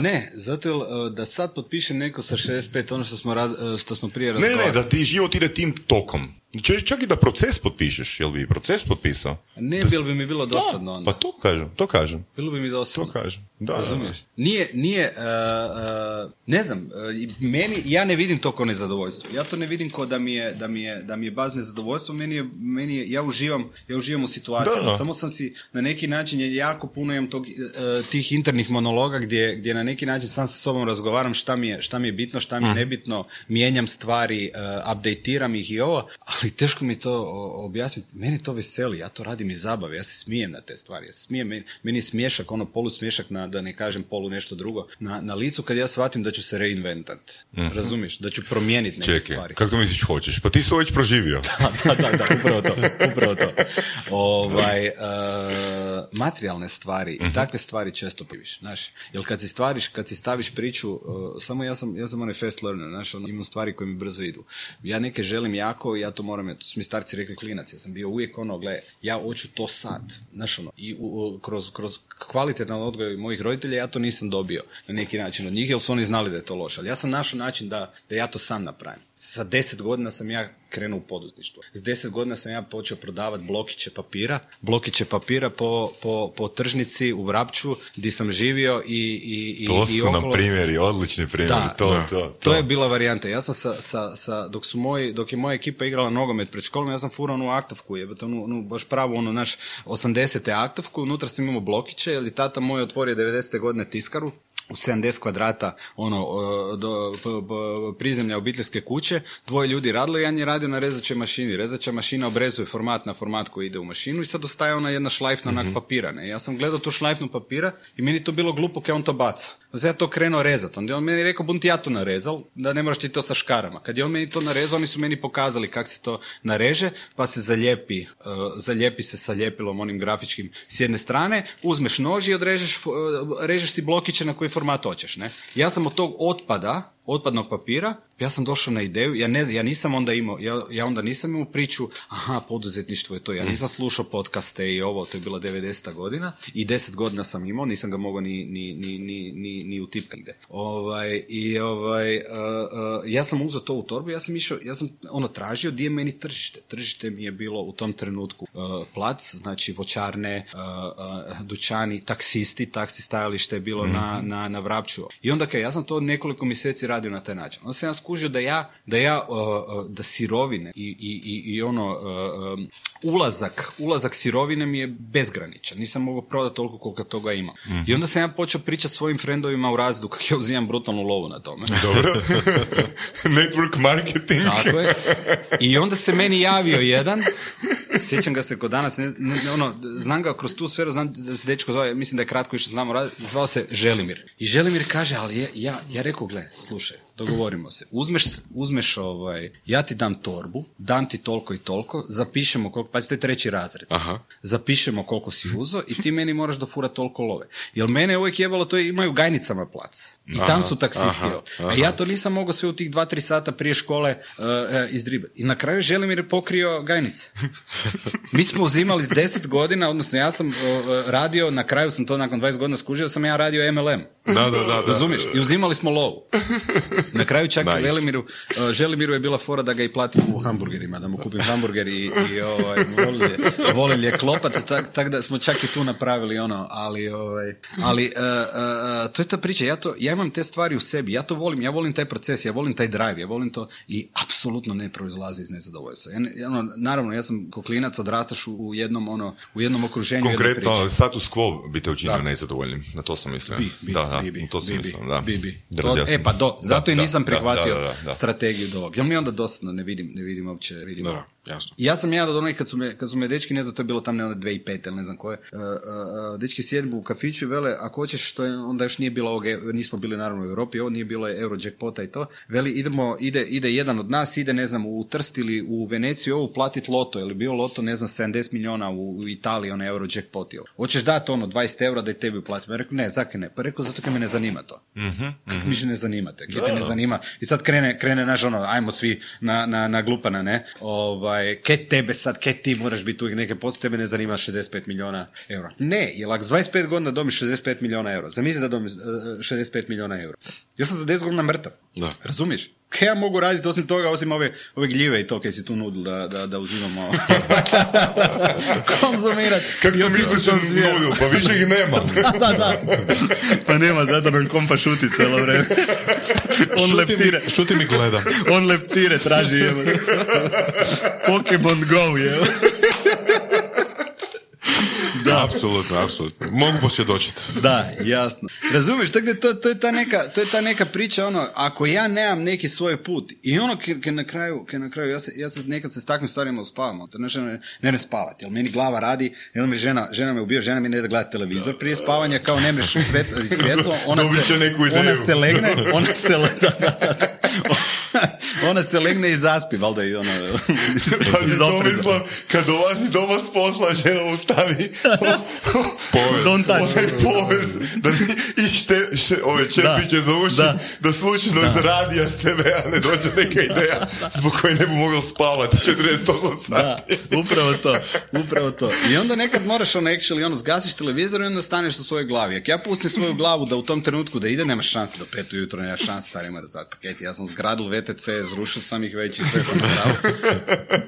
Ne, zato jer, uh, da sad potpiše neko sa 65, ono što smo, raz, uh, što smo prije Ne, ne, razgovarali. ne, da ti život ide tim tokom. Čak i da proces potpišeš, jel bi i proces potpisao? Ne, Da bilo bi mi bilo dosadno Da, onda. pa to kažem, to kažem. Bilo bi mi dosadno. To kažem. Da, da, Razumiješ? Nije, nije, uh, uh, ne znam, uh, meni, ja ne vidim to kao nezadovoljstvo. Ja to ne vidim kao da mi je, da mi je, da mi je baz nezadovoljstvo, meni je, meni je, ja uživam, ja uživam u situacijama. Samo sam si, na neki način, je jako puno imam tog, uh, tih internih monologa gdje, gdje na neki način sam sa sobom razgovaram šta mi je, šta mi je bitno, šta mi je nebitno, mijenjam stvari, uh, updateiram ih i ovo, ali teško mi to objasniti. Mene to veseli, ja to radim iz zabave, ja se smijem na te stvari, ja se smijem, meni, meni je smiješak, ono polu smiješak na, da ne kažem polu nešto drugo, na, na licu kad ja shvatim da ću se reinventat. Razumiješ? Da ću promijeniti neke Čekaj, stvari. kako to misliš hoćeš? Pa ti si to već proživio. da, da, da, upravo to, upravo to. Ovaj, e, materijalne stvari i takve stvari često piviš, znaš, jer kad si stvariš, kad si staviš priču, e, samo ja sam, ja sam onaj fast learner, znaš, ono, imam stvari koje mi brzo idu. Ja neke želim jako i ja to moram, to su mi starci rekli klinac, ja sam bio uvijek ono, gle, ja hoću to sad, znaš, ono, i u- kroz, kroz kvalitetan odgoj mojih roditelja ja to nisam dobio na neki način od njih, jer su oni znali da je to loše, ali ja sam našao način da, da ja to sam napravim. Sa deset godina sam ja krenuo u poduzetništvo. S deset godina sam ja počeo prodavati blokiće papira, blokiće papira po, po, po tržnici u Vrapču gdje sam živio i, i, i, To i su nam okolo- primjeri, odlični primjeri. Da, to, da. to, to je bila varijanta. Ja sam sa, sa, sa, dok su moji, dok je moja ekipa igrala nogomet pred školom, ja sam furao onu aktovku, jebate, onu, onu baš pravu, ono naš 80. aktovku, unutra sam imao blokiće, jer je tata moj otvorio 90. godine tiskaru, u 70 kvadrata ono do prizemlja obiteljske kuće, dvoje ljudi radilo, jedan je radio na rezačoj mašini. Rezača mašina obrezuje format na format koji ide u mašinu i sad ostaje ona jedna šlajfna onak papira. Ne? Ja sam gledao tu šlajfnu papira i meni to bilo glupo kaj on to baca. Sad ja to krenuo rezat. Onda je on meni rekao, bum ti ja to narezal, da ne moraš ti to sa škarama. Kad je on meni to narezao, oni su meni pokazali kako se to nareže, pa se zaljepi, uh, zaljepi se sa ljepilom onim grafičkim s jedne strane, uzmeš nož i odrežeš, uh, režeš si blokiće na koji format hoćeš. Ne? Ja sam od tog otpada, otpadnog papira, ja sam došao na ideju, ja, ne, ja nisam onda imao, ja, ja onda nisam imao priču, aha, poduzetništvo je to, ja nisam slušao podcaste i ovo, to je bila 90. godina i 10 godina sam imao, nisam ga mogao ni, ni, ni, ni, ni, ni utipkati gde. Ovaj, I ovaj, uh, uh, ja sam uzeo to u torbu, ja sam išao, ja sam ono tražio gdje je meni tržište. Tržište mi je bilo u tom trenutku uh, plac, znači voćarne, uh, uh, dućani, taksisti, taksi stajalište je bilo na, na, na Vrapču. I onda kaj, ja sam to nekoliko mjeseci radio na taj način. Onda sam ja skužio da ja, da ja, da sirovine i, i, i, i ono, ulazak, ulazak sirovine mi je bezgraničan. Nisam mogao prodati toliko koliko toga ima. I onda sam ja počeo pričati svojim frendovima u razredu kako ja uzimam brutalnu lovu na tome. Dobro. Network marketing. Tako je. I onda se meni javio jedan, sjećam ga se kod danas, ne, ne- ne, ono, znam ga kroz tu sferu, znam da se dečko zove, mislim da je kratko išao znamo zvao se Želimir. I Želimir kaže, ali je, ja, ja rekao, gle, slušaj, duszy. Dogovorimo se, uzmeš, uzmeš ovaj, ja ti dam torbu, dam ti toliko i toliko, zapišemo koliko, pa to je treći razred, Aha. zapišemo koliko si uzo i ti meni moraš dofurati toliko love. Jer mene je uvijek jebalo, to je, imaju gajnicama plac. I tam su taksisti. A ja to nisam mogao sve u tih dva, tri sata prije škole uh, uh, izdribati. I na kraju Želimir je pokrio gajnice. Mi smo uzimali s 10 godina, odnosno ja sam uh, radio, na kraju sam to nakon 20 godina skužio, sam ja radio MLM. Da, da, da. da. Razumiješ? I uzimali smo lovu. Na kraju čak Nice. Velimiru, uh, Želimiru je bila fora da ga i platim u hamburgerima, da mu kupim hamburger i, i ovaj, volili, je, volili je klopat, tak, tak da smo čak i tu napravili ono, ali, ovaj, ali uh, uh, to je ta priča, ja, to, ja imam te stvari u sebi, ja to volim, ja volim taj proces, ja volim taj drive, ja volim to i apsolutno ne proizlazi iz nezadovoljstva. Ja, ono, naravno, ja sam ko klinac odrastaš u, jednom, ono, u jednom okruženju. Konkretno, status quo bi te učinio nezadovoljnim. Na to sam mislio. Bi, bi, da, da, bi, bi, to sam bi, mislio, bi, da. bi, bi. To- e pa do, zato Da, i da, nisam da, prihvatio da, da, da. strategiju do ovog. Jer mi onda dosadno ne vidim, ne vidim uopće, vidim. Jasno. Ja sam jedan od onih kad su me, kad su me dečki, ne znam, to je bilo tam ne onda 2005 ili ne znam koje, uh, uh, uh, dečki sjedbu u kafiću i vele, ako hoćeš, što je, onda još nije bilo ovog, nismo bili naravno u Europi, ovo nije bilo Eurojackpota i to, veli, idemo, ide, ide jedan od nas, ide, ne znam, u Trst ili u Veneciju ovo platit loto, ili bio loto, ne znam, 70 milijuna u, u Italiji, onaj Eurojackpot. ili. Hoćeš dati ono 20 eura da i tebi uplatim? Ja rekao, ne, zakaj ne? Pa rekao, zato kaj me ne zanima to. Kako mi ne zanimate? Kaj te ne zanima? I sad krene, krene naš ono, ajmo svi na, na, na glupana, ne? Ovaj, kaj tebe sad, kaj ti moraš biti uvijek neke posto, tebe ne zanima 65 milijuna eura. Ne, jer ako s 25 godina dobiš 65 milijuna eura, zamisli da dobiš eh, 65 milijuna eura. Ja sam za 10 godina mrtav. Da. Razumiješ? Kaj ja mogu raditi osim toga, osim ove, ove gljive i to kaj si tu nudil da, da, da uzimamo konzumirat. Kako to otići misliš svijetu. nudil? Pa više ih nema. da, da. Pa nema, zato nam kompa šuti cijelo vreme. On Šuti leptire. mi, šuti mi gleda. On leptire traži, evo. Pokemon Go, evo. Da, apsolutno, apsolutno. Mogu posvjedočiti. Da, jasno. Razumiješ, tako da to, to, je ta neka, to je ta neka priča, ono, ako ja nemam neki svoj put i ono ke, na kraju, ke na kraju, ja se, ja se nekad se s takvim stvarima uspavam, to znači ne, ne, ne spavati, jer meni glava radi, i onda mi žena, žena me ubio, žena mi ne da gleda televizor prije spavanja, kao ne mreš svjetlo, ona se, ona se legne, ona se da. ona se legne i zaspi, valjda i ono, Pazi, iz opreza. mislim, kad dolazi doma s posla, žena mu stavi. Don't touch. onaj povez, da i šte, šte, ove čepiće za uši, da. da, slučajno iz radija s TV-a ne dođe neka ideja zbog koje ne bi mogao spavati 48 Da, sati. upravo to, upravo to. I onda nekad moraš ono actually, ono, zgasiš televizor i onda staneš u svojoj glavi. Ako ja pustim svoju glavu da u tom trenutku da ide, nemaš šanse do pet ujutro, nemaš šanse starima da sad paketi. Ja sam zgradil VTC, zrušio sam ih već i sve sam napravio.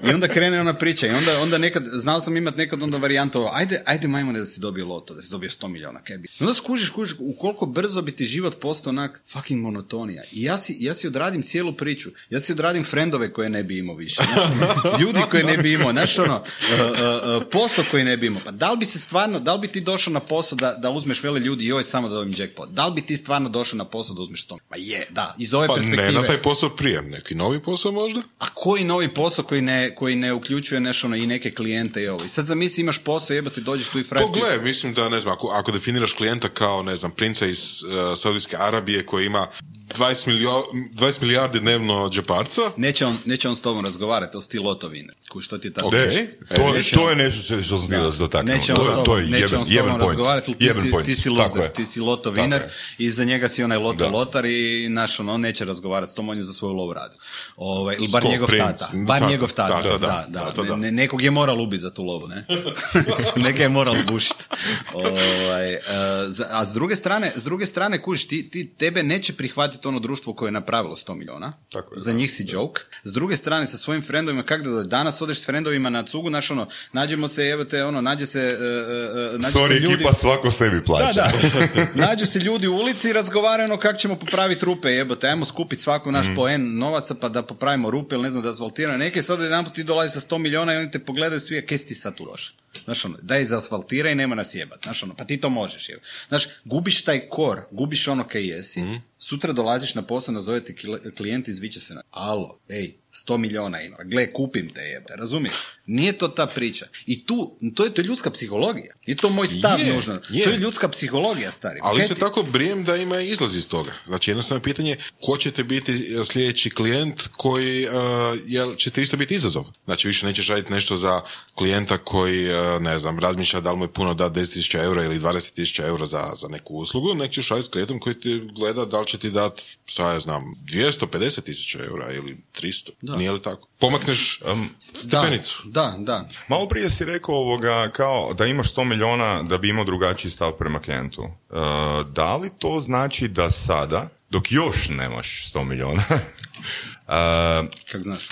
I onda krene ona priča i onda, onda nekad, znao sam imat nekad onda varijantu, ajde, ajde majmone da si dobio loto, da si dobio 100 miliona, kaj bi. I onda skužiš, skužiš, u koliko brzo bi ti život postao onak fucking monotonija. I ja si, ja si odradim cijelu priču. Ja si odradim frendove koje ne bi imao više. Znaš, ljudi koje ne bi imao, znaš ono, uh, uh, uh, posao koji ne bi imao. Pa da li bi se stvarno, da li bi ti došao na posao da, da uzmeš vele ljudi, joj samo da dobijem jackpot. Da li bi ti stvarno došao na posao da uzmeš to? Pa je, da, iz ove Pa perspektive. ne na taj posao prijem, neki novi posao možda? A koji novi posao koji ne, koji ne uključuje nešto ono, i neke klijente i ovo. I sad zamisli imaš posao, jebate, dođeš tu i frajer. Pogle, mislim da, ne znam, ako, ako definiraš klijenta kao, ne znam, princa iz uh, Saudijske Arabije koji ima 20, milio, 20 milijardi dnevno džeparca, Neće on, neće on s tobom razgovarati, si ti lotovine. Što ti tako? Ok. Deš, E, to, to on- je nešto što- sam htio da se dotaknemo. Neće on s To, tobom, to je neće jeben, on s tobom razgovarati, ti, si, ti si je. ti si loto i za njega si onaj loto Da. lotar i naš ono, on neće razgovarati s tom, on je za svoju lovu radio. Ovaj, ili bar njegov princ? tata. Bar njegov tata, da, da, da, da. da, da, da. Ne- ne- nekog je moral ubiti za tu lovu, ne? Neka je moral zbušiti. Ovaj, e, a s druge strane, s druge strane, kužiš, ti, ti, tebe neće prihvatiti ono društvo koje je napravilo 100 miliona. Tako je, za njih si joke. S druge strane, sa svojim frendovima, kak da? Danas odeš s frendovima na cugu, znaš ono, nađemo se, evo te, ono, nađe se, e, e, e, nađu se Sorry, ljudi... ekipa svako sebi plaća. Da, da. Nađu se ljudi u ulici i razgovaraju ono kako ćemo popraviti rupe, jebote, ajmo skupiti svako naš poen novaca pa da popravimo rupe ili ne znam da asfaltiraju neke, sad jedan ti dolazi sa 100 miliona i oni te pogledaju svi, a kaj si ti sad tu došao? Znaš ono, daj izasfaltiraj i nema nas jebat. Znaš ono, pa ti to možeš jebat. Znaš, gubiš taj kor, gubiš ono kaj jesi, sutra dolaziš na posao, nazove ti kli- klijent i izviće se na, alo, ej, 100 miliona ima, gle, kupim te jebate, razumiješ? Nije to ta priča. I tu, to je, to je ljudska psihologija. Nije to moj stav Je, nužno. je. To je ljudska psihologija, stari. ali ti- tako brijem da ima izlaz iz toga. Znači jednostavno je pitanje ko će te biti e, sljedeći klijent koji uh, jel, će te isto biti izazov. Znači više nećeš raditi nešto za klijenta koji, uh, ne znam, razmišlja da li mu je puno da 10.000 eura ili 20.000 eura za, za neku uslugu, nek ćeš raditi s klijentom koji ti gleda da li će ti dati, sad ja znam, 250.000 eura ili 300. Nije li tako? Pomakneš um, stepenicu. Da, da. Malo prije si rekao ovoga, kao da imaš 100 miliona da bi imao drugačiji stav prema klijentu. E, da li to znači da sada, dok još nemaš 100 miliona, e, Kak znaš?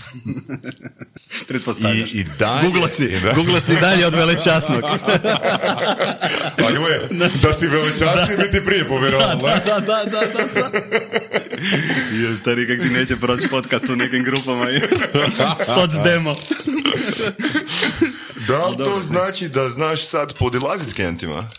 i, Pretpostavljaš. i dalje... Google si, Da. Google si dalje od velečasnog. Pa gle, da si velečasni bi ti prije povjerovao. da, da, da, da, da. Je, stari, kak ti neće proći podcast u nekim grupama i soc demo. Da li to znači da znaš sad podilaziti klijentima?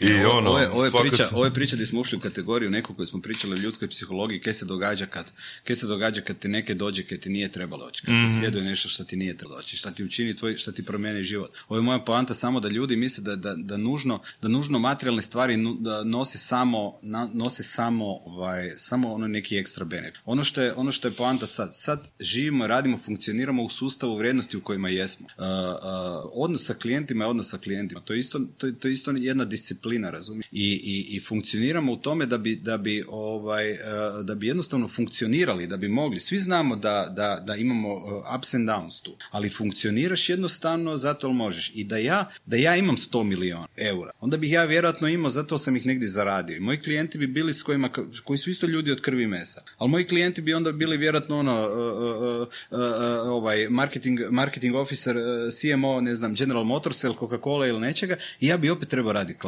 I ono, ovo, je, ovo, je fakat- priča, ovo je priča gdje smo ušli u kategoriju neku koju smo pričali o ljudskoj psihologiji, kaj se događa kad, kaj se događa kad ti neke dođe kaj ti nije trebalo doći, kad Mhm. ti slijeduje nešto što ti nije trebalo doći, šta ti učini tvoj, šta ti promijeni život. Ovo je moja poanta samo da ljudi misle da, da, da, nužno, da nužno materijalne stvari nu- da nose samo, na- nose samo, ovaj, samo ono neki ekstra benefit. Ono što je, ono što je poanta sad, sad živimo, radimo, funkcioniramo u sustavu vrijednosti u kojima jesmo. Uh, uh, odnos sa klijentima je odnos sa klijentima. To je isto, to, je- to je isto jedna disciplina, razumiješ? I, i, I funkcioniramo u tome da bi, da bi, ovaj, uh, da bi jednostavno funkcionirali, da bi mogli. Svi znamo da, da, da imamo uh, ups and downs tu, ali funkcioniraš jednostavno zato jer možeš. I da ja, da ja imam 100 milijuna eura, onda bih ja vjerojatno imao, zato sam ih negdje zaradio. I moji klijenti bi bili s kojima, koji su isto ljudi od krvi i mesa. Ali moji klijenti bi onda bili vjerojatno ono, uh, uh, uh, ovaj, marketing, marketing officer, uh, CMO, ne znam, General Motors ili Coca-Cola ili nečega i ja bi opet trebao raditi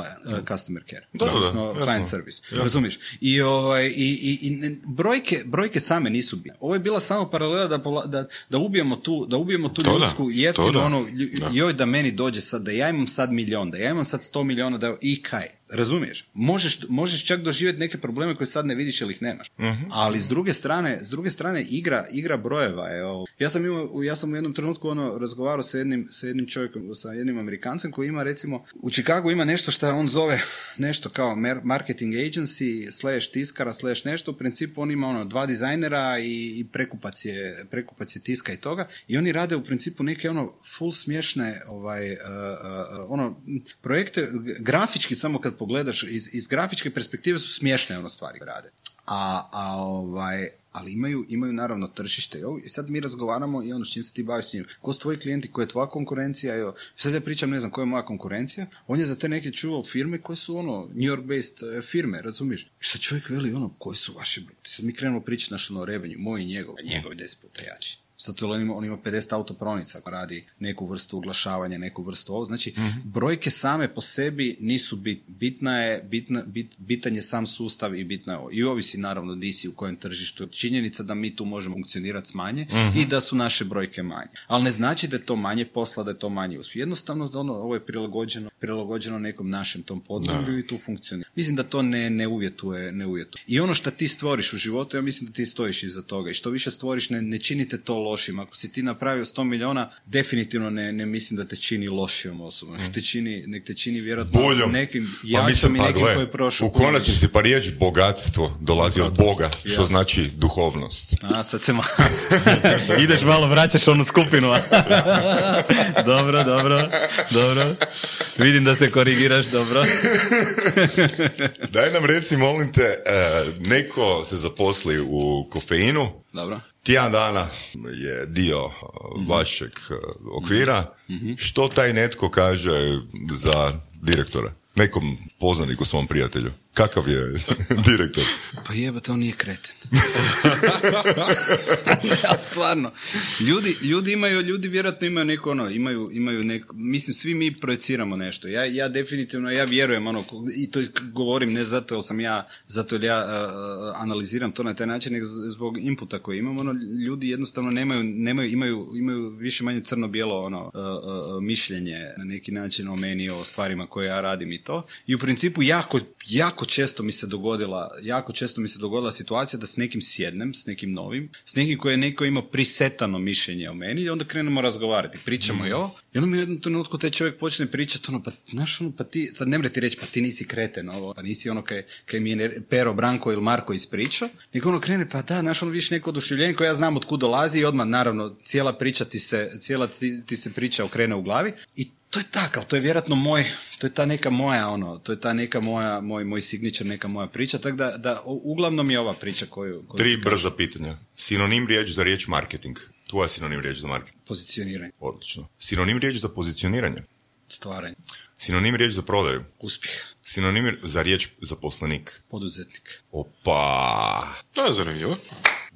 customer care, Da, da, odnosno jasno. client service. Razumiješ? I, ovaj, i, i, i brojke, brojke same nisu bitne. Ovo je bila samo paralela da, da, da ubijemo tu, da ubijemo tu To da, ljudsku jeftinu da. ono, joj da meni dođe sad, da ja imam sad milion, da ja imam sad sto miliona, da i kaj. Razumiješ? Možeš, možeš čak doživjeti neke probleme koje sad ne vidiš ili ih nemaš. Ali s druge strane, s druge strane igra, igra brojeva je ovo. Ja sam imao, ja sam u jednom trenutku ono razgovarao sa jednim, sa jednim čovjekom, sa jednim Amerikancem koji ima recimo, u Chicagu ima nešto što on zove nešto kao marketing agency slash tiskara slash nešto, u principu on ima ono dva dizajnera i, i prekupac je, prekupac je tiska i toga i oni rade u principu neke ono full smiješne ovaj, uh, uh, uh, ono, projekte, grafički samo kad pogledaš, iz, iz grafičke perspektive su smiješne ono stvari rade. A, a ovaj, ali imaju, imaju naravno tržište. Evo, I sad mi razgovaramo i ono s čim se ti baviš s njim. Ko su tvoji klijenti, koja je tvoja konkurencija? Evo, sad ja pričam, ne znam, koja je moja konkurencija. On je za te neke čuo firme koje su ono, New York-based e, firme, razumiješ? I sad čovjek veli ono, koji su vaše brojke? Sad mi krenemo pričati naš ono revenju, moj i njegov, njegov je deset puta jači. Zato on ima, on ima 50 autopronica, radi neku vrstu oglašavanja, neku vrstu ovo. Znači, brojke same po sebi nisu bit, bitna je, bitna, bit, bitan je sam sustav i bitno je ovo. I ovisi naravno di si u kojem tržištu. Činjenica da mi tu možemo funkcionirati s manje i da su naše brojke manje. Ali ne znači da je to manje posla, da je to manje uspjeh. Jednostavno, ono, ovo je prilagođeno, prilagođeno nekom našem tom podneblju i tu funkcionira. Mislim da to ne, ne uvjetuje, ne uvjetuje. I ono što ti stvoriš u životu, ja mislim da ti stojiš iza toga. I što više stvoriš, ne, ne činite to lošim. Ako si ti napravio 100 milijuna, definitivno ne, ne mislim da te čini lošijom osobom. Nek te čini, nek te čini vjerojatno Boljom. nekim Pa jačom mislim, i pa nekim gle, koji je prošao. U konačnici pa riječ bogatstvo dolazi od Boga, što znači duhovnost. A, sad se malo... Ideš malo, vraćaš onu skupinu. dobro, dobro, dobro. Vidim da se korigiraš, dobro. Daj nam reci, molim te, e, neko se zaposli u kofeinu, Dobro. tjedan dana je dio e, vašeg e, okvira, što taj netko kaže za direktora? Nekom poznaniku svom prijatelju. Kakav je direktor? Pa jebate, on nije kreten. ja, stvarno. Ljudi, ljudi imaju, ljudi vjerojatno imaju neko ono, imaju, imaju neko, mislim, svi mi projeciramo nešto. Ja, ja definitivno, ja vjerujem ono, i to govorim ne zato jer sam ja, zato jer ja uh, analiziram to na taj način, nego zbog inputa koji imam, ono, ljudi jednostavno nemaju, nemaju, imaju, imaju više manje crno-bijelo ono, uh, uh, mišljenje na neki način o meni, o stvarima koje ja radim i to. I u principu jako, jako često mi se dogodila, jako često mi se dogodila situacija da s nekim sjednem, s nekim novim, s nekim koji je neko imao prisetano mišljenje o meni i onda krenemo razgovarati, pričamo i ovo. I onda mi u jednom trenutku taj čovjek počne pričati ono, pa, znaš, ono, pa ti, sad ne mre ti reći, pa ti nisi kreten, ovo, pa nisi ono kaj, kaj mi je Pero, Branko ili Marko ispričao, nego ono krene, pa da, znaš, ono više neko oduševljenje koje ja znam od kud dolazi i odmah, naravno, cijela priča ti se, cijela ti, ti se priča okrene u glavi i to je takav, to je vjerojatno moj, to je ta neka moja, ono, to je ta neka moja, moj, moj signature, neka moja priča, tako da, da uglavnom je ova priča koju... koju Tri brza pitanja. Sinonim riječ za riječ marketing. Tvoja sinonim riječ za marketing. Pozicioniranje, Odlično. Sinonim riječ za pozicioniranje. stvaranje, Sinonim riječ za prodaju. uspjeh, Sinonim za riječ zaposlenik. poduzetnik. Opa! To je zanimljivo.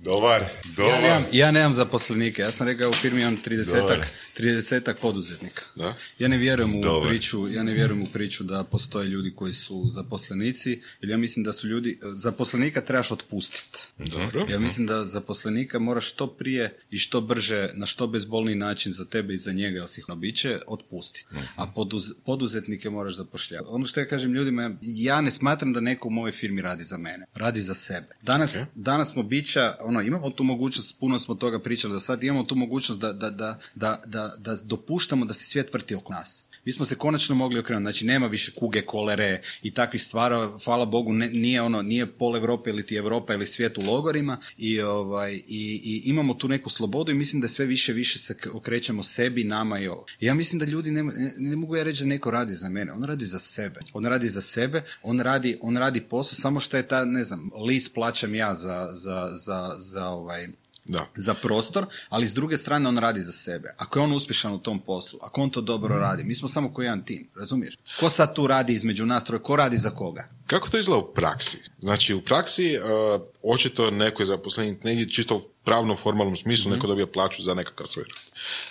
Dobar, Ja dobar. nemam, ja nemam zaposlenike, ja sam rekao u firmi imam 30 Dobar. 30 poduzetnika. Da. Ja ne vjerujem u Dobar. priču, ja ne vjerujem u priču da postoje ljudi koji su zaposlenici, jer ja mislim da su ljudi, zaposlenika trebaš otpustiti. Dobro. Ja mislim da zaposlenika moraš što prije i što brže, na što bezbolniji način za tebe i za njega, jel si ih biće, otpustiti. A poduz- poduzetnike moraš zapošljavati. Ono što ja kažem ljudima, ja ne smatram da neko u mojoj firmi radi za mene. Radi za sebe. Danas, danas smo bića, ono, imamo tu mogućnost, puno smo toga pričali do sad, imamo tu mogućnost da, da, da, da, da, dopuštamo da se svijet vrti oko nas. Mi smo se konačno mogli okrenuti, znači nema više kuge, kolere i takvih stvara, hvala Bogu, ne, nije ono, nije pol Europe ili ti Europa ili svijet u logorima i, ovaj, i, i imamo tu neku slobodu i mislim da sve više više se okrećemo sebi, nama i ovo. Ja mislim da ljudi, ne, ne, ne mogu ja reći da neko radi za mene, on radi za sebe. On radi za sebe, on radi, on radi posao, samo što je ta, ne znam, list plaćam ja za, za, za, za ovaj, Da. za prostor, ali s druge strane on radi za sebe. Ako je on uspješan u tom poslu, ako on to dobro radi, mi smo samo ko jedan tim, razumiješ? Ko sad tu radi između nas troje, ko radi za koga? Kako to izgleda u praksi? Znači, u praksi uh, očito neko je zaposlenik negdje čisto u pravno formalnom smislu, neko dobija plaću za nekakav svoj rad.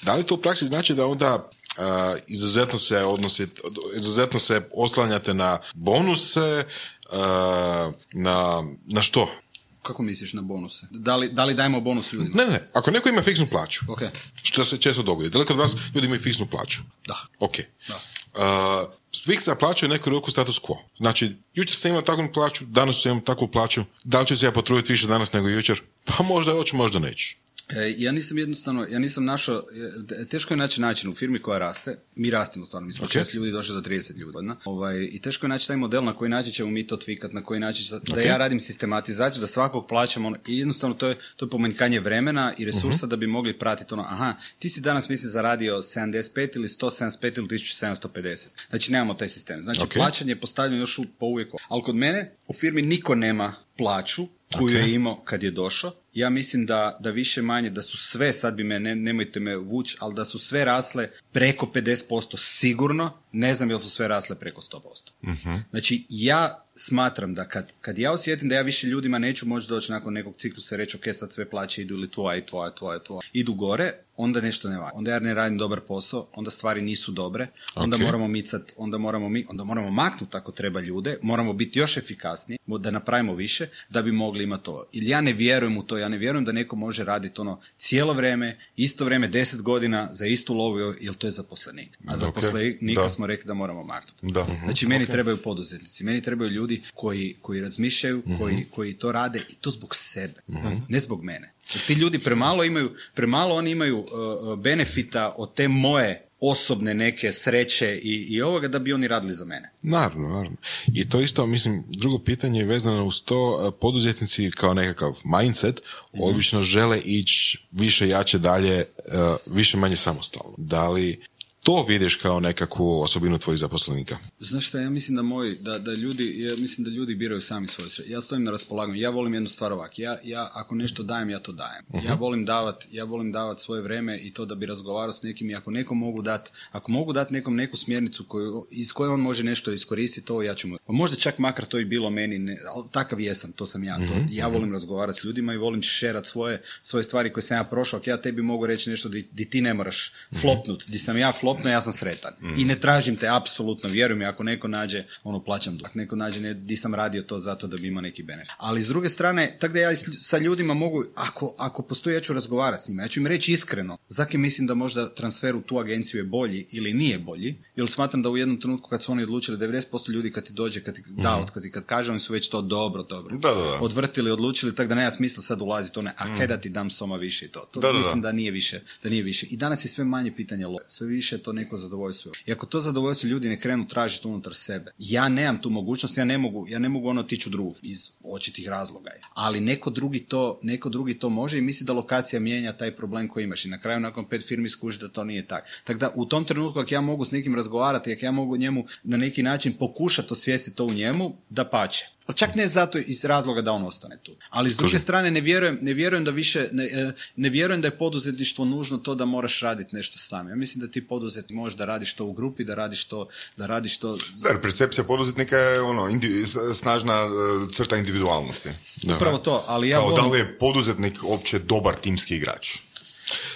Da li to u praksi znači da onda uh, izuzetno se odnosite, izuzetno se oslanjate na bonuse, uh, na, na što? Kako misliš na bonuse? Da li, da li dajemo bonus ljudima? Ne, ne, ako neko ima fiksnu plaću, Ok. što se često dogodi, da li kod vas ljudi imaju fiksnu plaću? Da. Ok. Da. Uh, fiksna plaća je neku ruku status quo. Znači, jučer sam imao takvu plaću, danas sam imao takvu plaću, da li ću se ja potruditi više danas nego jučer? Pa možda hoću, možda neću. E, ja nisam jednostavno, ja nisam našao, e, teško je naći način u firmi koja raste, mi rastemo stvarno, mi smo Ok. šest ljudi došli do 30 ljudi, godina. ovaj, i teško je naći taj model na koji način ćemo mi to tvikat, na koji način, će- da ja radim sistematizaciju, da svakog plaćam, ono, i jednostavno to je, to je pomanjkanje vremena i resursa da bi mogli pratiti ono, aha, ti si danas misli zaradio 75 ili 175 ili 1750. Znači nemamo taj sistem. Znači Ok. plaćanje je postavljeno još u, po uvijek. Ali kod mene u firmi niko nema plaću koju je imao kad je došao, ja mislim da, da više manje, da su sve, sad bi me, ne, nemojte me vući, ali da su sve rasle preko 50% sigurno, ne znam jel su sve rasle preko 100%. Znači, ja smatram da kad, kad ja osjetim da ja više ljudima neću moći doći nakon nekog ciklusa reći ok, sad sve plaće idu ili tvoja i tvoja, tvoja, tvoja, idu gore, onda nešto ne valja. Onda ja ne radim dobar posao, onda stvari nisu dobre, onda Ok. moramo micat, onda moramo, mi, onda moramo maknuti ako treba ljude, moramo biti još efikasniji, da napravimo više, da bi mogli imati to. Ili ja ne vjerujem u to, ja ne vjerujem da neko može raditi ono cijelo vrijeme, isto vrijeme, deset godina za istu lovu, jer to je zaposlenik. A zaposlenika da. Smo rekli da moramo maknuti. Da. Znači, meni trebaju poduzetnici, meni trebaju ljudi koji, koji razmišljaju, koji, koji to rade i to zbog sebe, ne zbog mene. Jer ti ljudi premalo imaju, premalo oni imaju uh, uh, benefita od te moje osobne neke sreće i, i ovoga da bi oni radili za mene. Naravno, naravno. I to isto, mislim, drugo pitanje je vezano uz to, e, poduzetnici kao nekakav mindset obično žele ići više jače dalje, e, više manje samostalno. Da li to vidiš kao nekakvu osobinu tvojih zaposlenika? Znaš šta, ja mislim da moj, da, da ljudi, ja mislim da ljudi biraju sami svoje. Ja stojim na raspolaganju, ja volim jednu stvar ovak, ja, ja ako nešto dajem, ja to dajem. Ja volim davat, ja volim davat svoje vreme i to da bi razgovarao s nekim i ako nekom mogu dat, ako mogu dati nekom neku smjernicu koju, iz koje on može nešto iskoristiti, to ja ću mu. Pa možda čak makar to i bilo meni, ne, ali takav jesam, to sam ja. To, ja volim razgovarati s ljudima i volim šerat svoje, svoje stvari koje sam ja prošao. Ako ja tebi mogu reći nešto di, di ti ne moraš flopnut, di sam ja flopno, ja sam sretan. I ne tražim te apsolutno, vjeruj mi, ako neko nađe, ono plaćam dug. Ako neko nađe, ne, di sam radio to zato da bi imao neki benefit. Ali s druge strane, tako da ja sa ljudima mogu, ako, ako postoji, ja ću razgovarati s njima, ja ću im reći iskreno, zaki mislim da možda transfer u tu agenciju je bolji ili nije bolji, jer smatram da u jednom trenutku kad su oni odlučili, 90% ljudi kad ti dođe, kad ti da otkaz i kad kaže, oni su već to dobro, dobro. Da, da, da. Odvrtili, odlučili, tako da nema smisla sad ulaziti u ne, a kaj da ti dam soma više i to. To Da, da, da. mislim da nije više, da nije više. I danas je sve manje pitanje love, sve više to neko zadovoljstvo. I ako to zadovoljstvo ljudi ne krenu tražiti unutar sebe, ja nemam tu mogućnost, ja ne mogu, ja ne mogu ono tići u drugu iz očitih razloga. Ali neko drugi to, neko drugi to može i misli da lokacija mijenja taj problem koji imaš. I na kraju nakon pet firmi skuži da to nije tako. Tako da u tom trenutku ako ja mogu s nekim razgovarati, ako ja mogu njemu na neki način pokušati osvijestiti to u njemu, da pače. Ali čak ne zato iz razloga da on ostane tu. Ali s druge strane ne vjerujem, ne vjerujem da više, ne, e, ne vjerujem da je poduzetništvo nužno to da moraš raditi nešto sam. Ja mislim da ti poduzetnik možeš da radiš to u grupi, da radiš to, da radiš to Da, jer percepcija poduzetnika je ono, indi- snažna e, crta individualnosti. Da. upravo to, ali ja Kao da volim... li je poduzetnik uopće dobar timski igrač?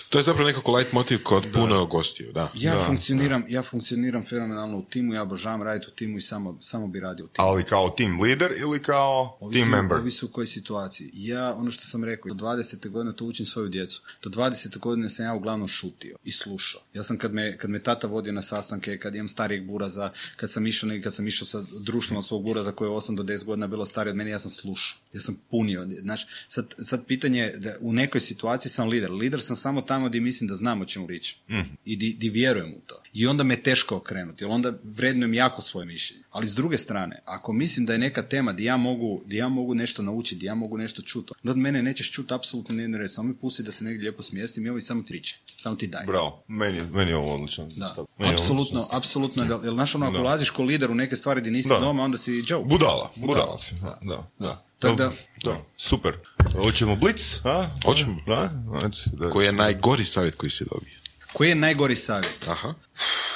To je zapravo nekako light motiv kod puno gostiju, da. Ja funkcioniram, ja funkcioniram fenomenalno u timu, ja obožavam raditi u timu i samo, samo bi radio u timu. Ali kao team leader ili kao Ovisi, team member? Ovisi u kojoj situaciji. Ja, ono što sam rekao, do 20. godine to učim svoju djecu. Do 20. godine sam ja uglavnom šutio i slušao. Ja sam kad me, kad me tata vodio na sastanke, kad imam starijeg buraza, kad sam išao, kad sam išao sa društvom od svog buraza koje je 8 do 10 godina bilo stariji od mene, ja sam slušao. Ja sam punio. Znači, sad, sad pitanje je da u nekoj situaciji sam lider. Lider sam samo tamo gdje mislim da znam o čemu pričam. I di, di vjerujem u to. I onda me je teško okrenuti, jer onda vrednujem jako svoje mišljenje. Ali s druge strane, ako mislim da je neka tema di ja mogu, di ja mogu nešto naučiti, di ja mogu nešto čuti, onda od mene nećeš čuti apsolutno nijednu reč. Samo mi pusti da se negdje lijepo smjestim i ovo samo triče. Samo ti daj. Bravo, meni, meni je ovo odlično. Da, apsolutno, odlično. apsolutno. Jer znaš ono, ako Da. ulaziš ko lider u neke stvari gdje nisi Da. doma, onda si Joe. Budala, budala si. Da, da. Da. Tako da, da. Super. Hoćemo blic, a? Hoćemo. Da? Znači, da. Koji je najgori savjet koji si dobio? koji je najgori savjet? Aha,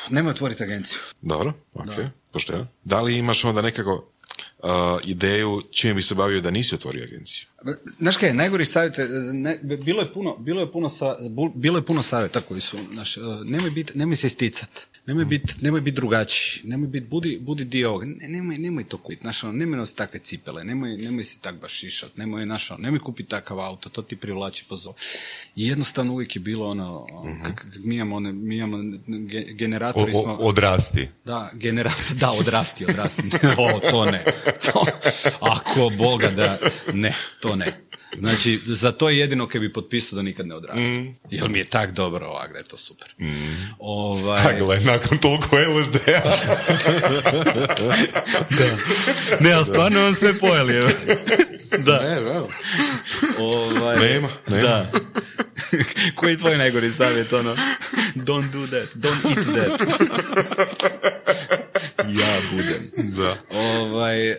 Nemoj otvoriti agenciju. dobro, ok, pošteno. Da li imaš onda nekako uh, ideju čime bi se bavio da nisi otvorio agenciju? Znaš kaj, najgori savjet, je, ne, bilo je puno, bilo je puno, sa, bilo je puno savjeta koji su, znaš, uh, nemoj, bit, nemoj se isticat, nemoj biti nemoj bit drugačiji, nemoj bit, budi, budi dio ovoga, ne, nemoj, nemoj to kupiti, znaš, ono, nemoj nositi takve cipele, nemoj, nemoj si tak baš šišat, nemoj, znaš, ono, nemoj kupiti takav auto, to ti privlači pozor. I jednostavno uvijek je bilo ono, kak, kak mi imamo, one, mi imamo ge- O, generatori smo... o, odrasti. Da, generator, da, odrasti, odrasti. o, to ne. To, ako Boga da, ne, to ne. Znači, za to je jedino kaj bi potpisao da nikad ne odrasti. Jer mi je tak dobro ovak da je to super. Ovaj, A gle, nakon toliko LSD-a. ne, ali stvarno on sve pojeli. da. Ne, da. Ovaj, Nema, nema. Da. Koji je tvoj najgori savjet, ono? Don't do that, don't eat that. Ja budem. da. Ovaj, uh,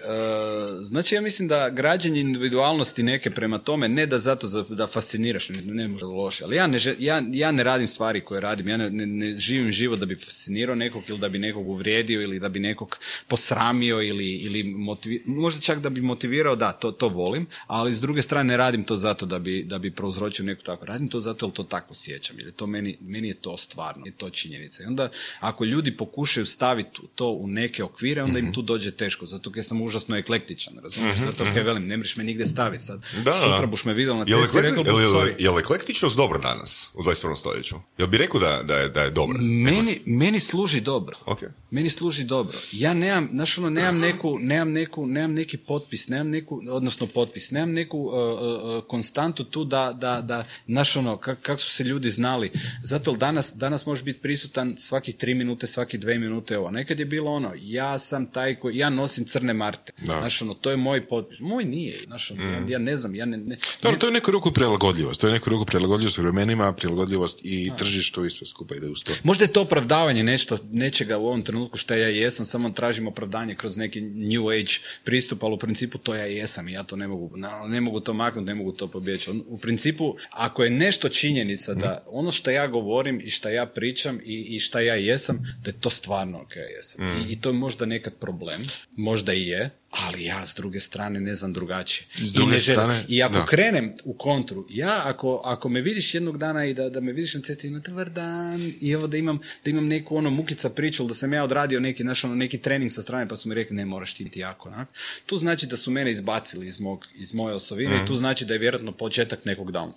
znači ja mislim da građenje individualnosti neke prema tome, ne da zato za, da fasciniraš, ne, ne može loše, ali ja ne, ja, ja ne radim stvari koje radim, ja ne, ne, ne živim život da bi fascinirao nekog ili da bi nekog uvrijedio ili da bi nekog posramio ili, ili motivi- možda čak da bi motivirao, da, to, to volim, ali s druge strane ne radim to zato da bi, da bi prouzročio neko tako, radim to zato jer to tako sjećam, jer je to meni, meni je to stvarno, je to činjenica. I onda ako ljudi pokušaju staviti to u neke okvire, onda im tu dođe teško, zato jer sam užasno eklektičan, razumiješ, zato kaj velim, ne mreš me nigdje staviti sad, Da, sutra buš me vidio na cesti i rekao sorry. jel eklektičnost dobro danas, u 21. stoljeću? Jel bi rekao da, da, je, da je dobro? Meni, meni služi dobro. Ok. Meni služi dobro. Ja nemam, znaš ono, nemam neku, nemam neku, nemam neki potpis, nemam neku, odnosno potpis, nemam neku uh, uh, uh, konstantu tu da, da, da, znaš ono, kak, kak su se ljudi znali. Zato jer danas, danas možeš biti prisutan svakih tri minute, svaki dve minute, ovo. Nekad je bilo ono, ja sam taj koji, ja nosim crne marte. Da. Znaš ono, to je moj potpis. Moj nije, znaš ono, ja, ja ne znam, ja ne, ne, Dobro, to je neku ruku prilagodljivost. To je neku ruku prilagodljivost vremenima, prilagodljivost i tržištu i sve skupa ide uz to. Možda je to opravdavanje nešto, nečega u ovom trenutku što ja jesam, samo tražim opravdanje kroz neki new age pristup, ali u principu to ja jesam i ja to ne mogu, ne mogu to maknuti, ne mogu to pobjeći. U principu, ako je nešto činjenica da ono što ja govorim i što ja pričam i, i šta ja jesam, da je to stvarno ok jesam. I, I to je možda nekad problem, možda i je, ali ja s druge strane ne znam drugačije. S I druge ne želim- strane, I ako da. krenem u kontru, ja ako, ako me vidiš jednog dana i da, da me vidiš na cesti ima dobar dan i evo da imam, da imam neku ono mukica priču da sam ja odradio neki, znaš, ono, neki trening sa strane pa su mi rekli ne moraš ti biti jako onak. Tu znači da su mene izbacili iz, mog, iz moje osovine i tu znači da je vjerojatno početak nekog down.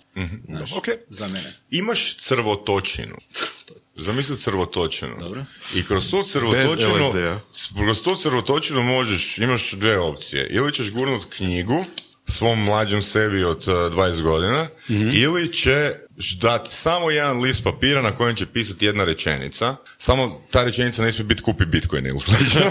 Znaš, Ok. Za mene. Imaš crvotočinu. Zamisli crvotočinu. Dobro. I kroz tu crvotočinu, kroz tu crvotočinu možeš, imaš dvije opcije. Ili ćeš gurnut knjigu svom mlađem sebi od uh, 20 godina, Mhm. ili ćeš dati samo jedan list papira na kojem će pisati jedna rečenica, samo ta rečenica ne smije biti kupi Bitcoin ili slično.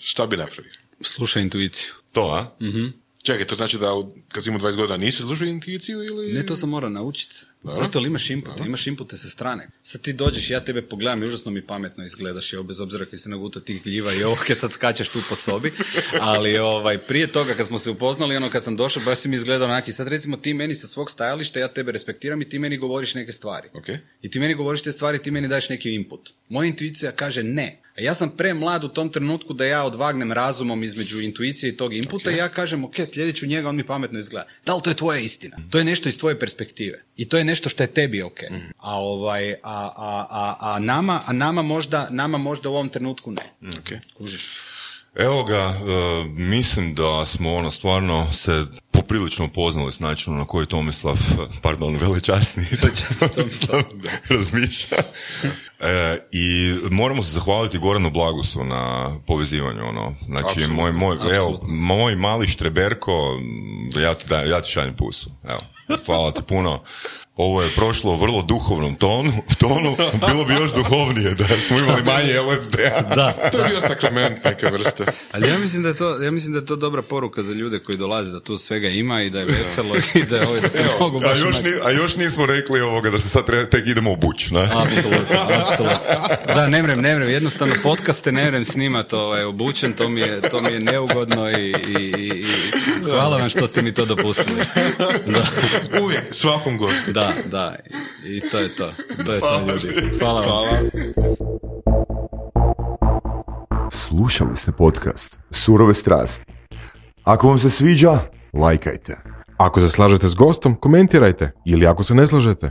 Šta bi napravio? Slušaj intuiciju. to, a? Mhm. Čekaj, to znači da kad si imao 20 godina nisi slušao intuiciju ili... Ne, to sam mora naučiti. Zato li imaš inpute, imaš inpute sa strane. Sad ti dođeš, ja tebe pogledam i užasno mi pametno izgledaš, evo, bez obzira kad se naguta tih gljiva i ovo, kad sad skačeš tu po sobi, ali ovaj, prije toga kad smo se upoznali, ono kad sam došao, baš si mi izgledao onak i sad recimo ti meni sa svog stajališta, ja tebe respektiram i ti meni govoriš neke stvari. Ok. I ti meni govoriš te stvari, ti meni daješ neki input. Moja intuicija kaže ne. A ja sam premlad u tom trenutku da ja odvagnem razumom između intuicije i tog inputa i ja kažem, ok, sljedeću njega, on mi pametno izgleda. Da li to je tvoja istina? To je nešto iz tvoje perspektive. I to je nešto što je tebi ok. A, ovaj, a, a, a, a, nama, a nama, možda, nama možda u ovom trenutku ne. Ok. Kužiš? Evo ga, e, mislim da smo ono stvarno se poprilično upoznali s načinom na koji Tomislav, pardon, velečasni, Tomislav razmišlja. E, I moramo se zahvaliti Goranu Blagusu na povezivanju, ono. Znači, moj, moj, evo, moj mali štreberko, ja ti, da, ja ti šaljem pusu. Evo, hvala ti puno. Ovo je prošlo u vrlo duhovnom tonu, tonu, bilo bi još duhovnije da smo imali manje LSD-a. Da. To je bio sakrament neke vrste. Ali ja mislim da je to, ja mislim da je to dobra poruka za ljude koji dolaze, da tu svega ima i da je veselo i da, je, ovaj, da se mogu A baš još, onak- ni, a još nismo rekli ovoga da se sad tek idemo obući, ne? Apsolutno, apsolutno. Da, ne mrem, ne mrem, jednostavno podcaste ne mrem snimat ovaj, obučen, to mi je, to mi je neugodno i, i, i, i hvala vam što ste mi to dopustili. Da, Uvijek, svakom gostu. da, da, i, i to je to, to je to ljudi. Hvala vam. Hvala. Slušali ste podcast Surove strasti. Ako vam se sviđa, lajkajte. Ako se slažete s gostom, komentirajte. Ili ako se ne slažete,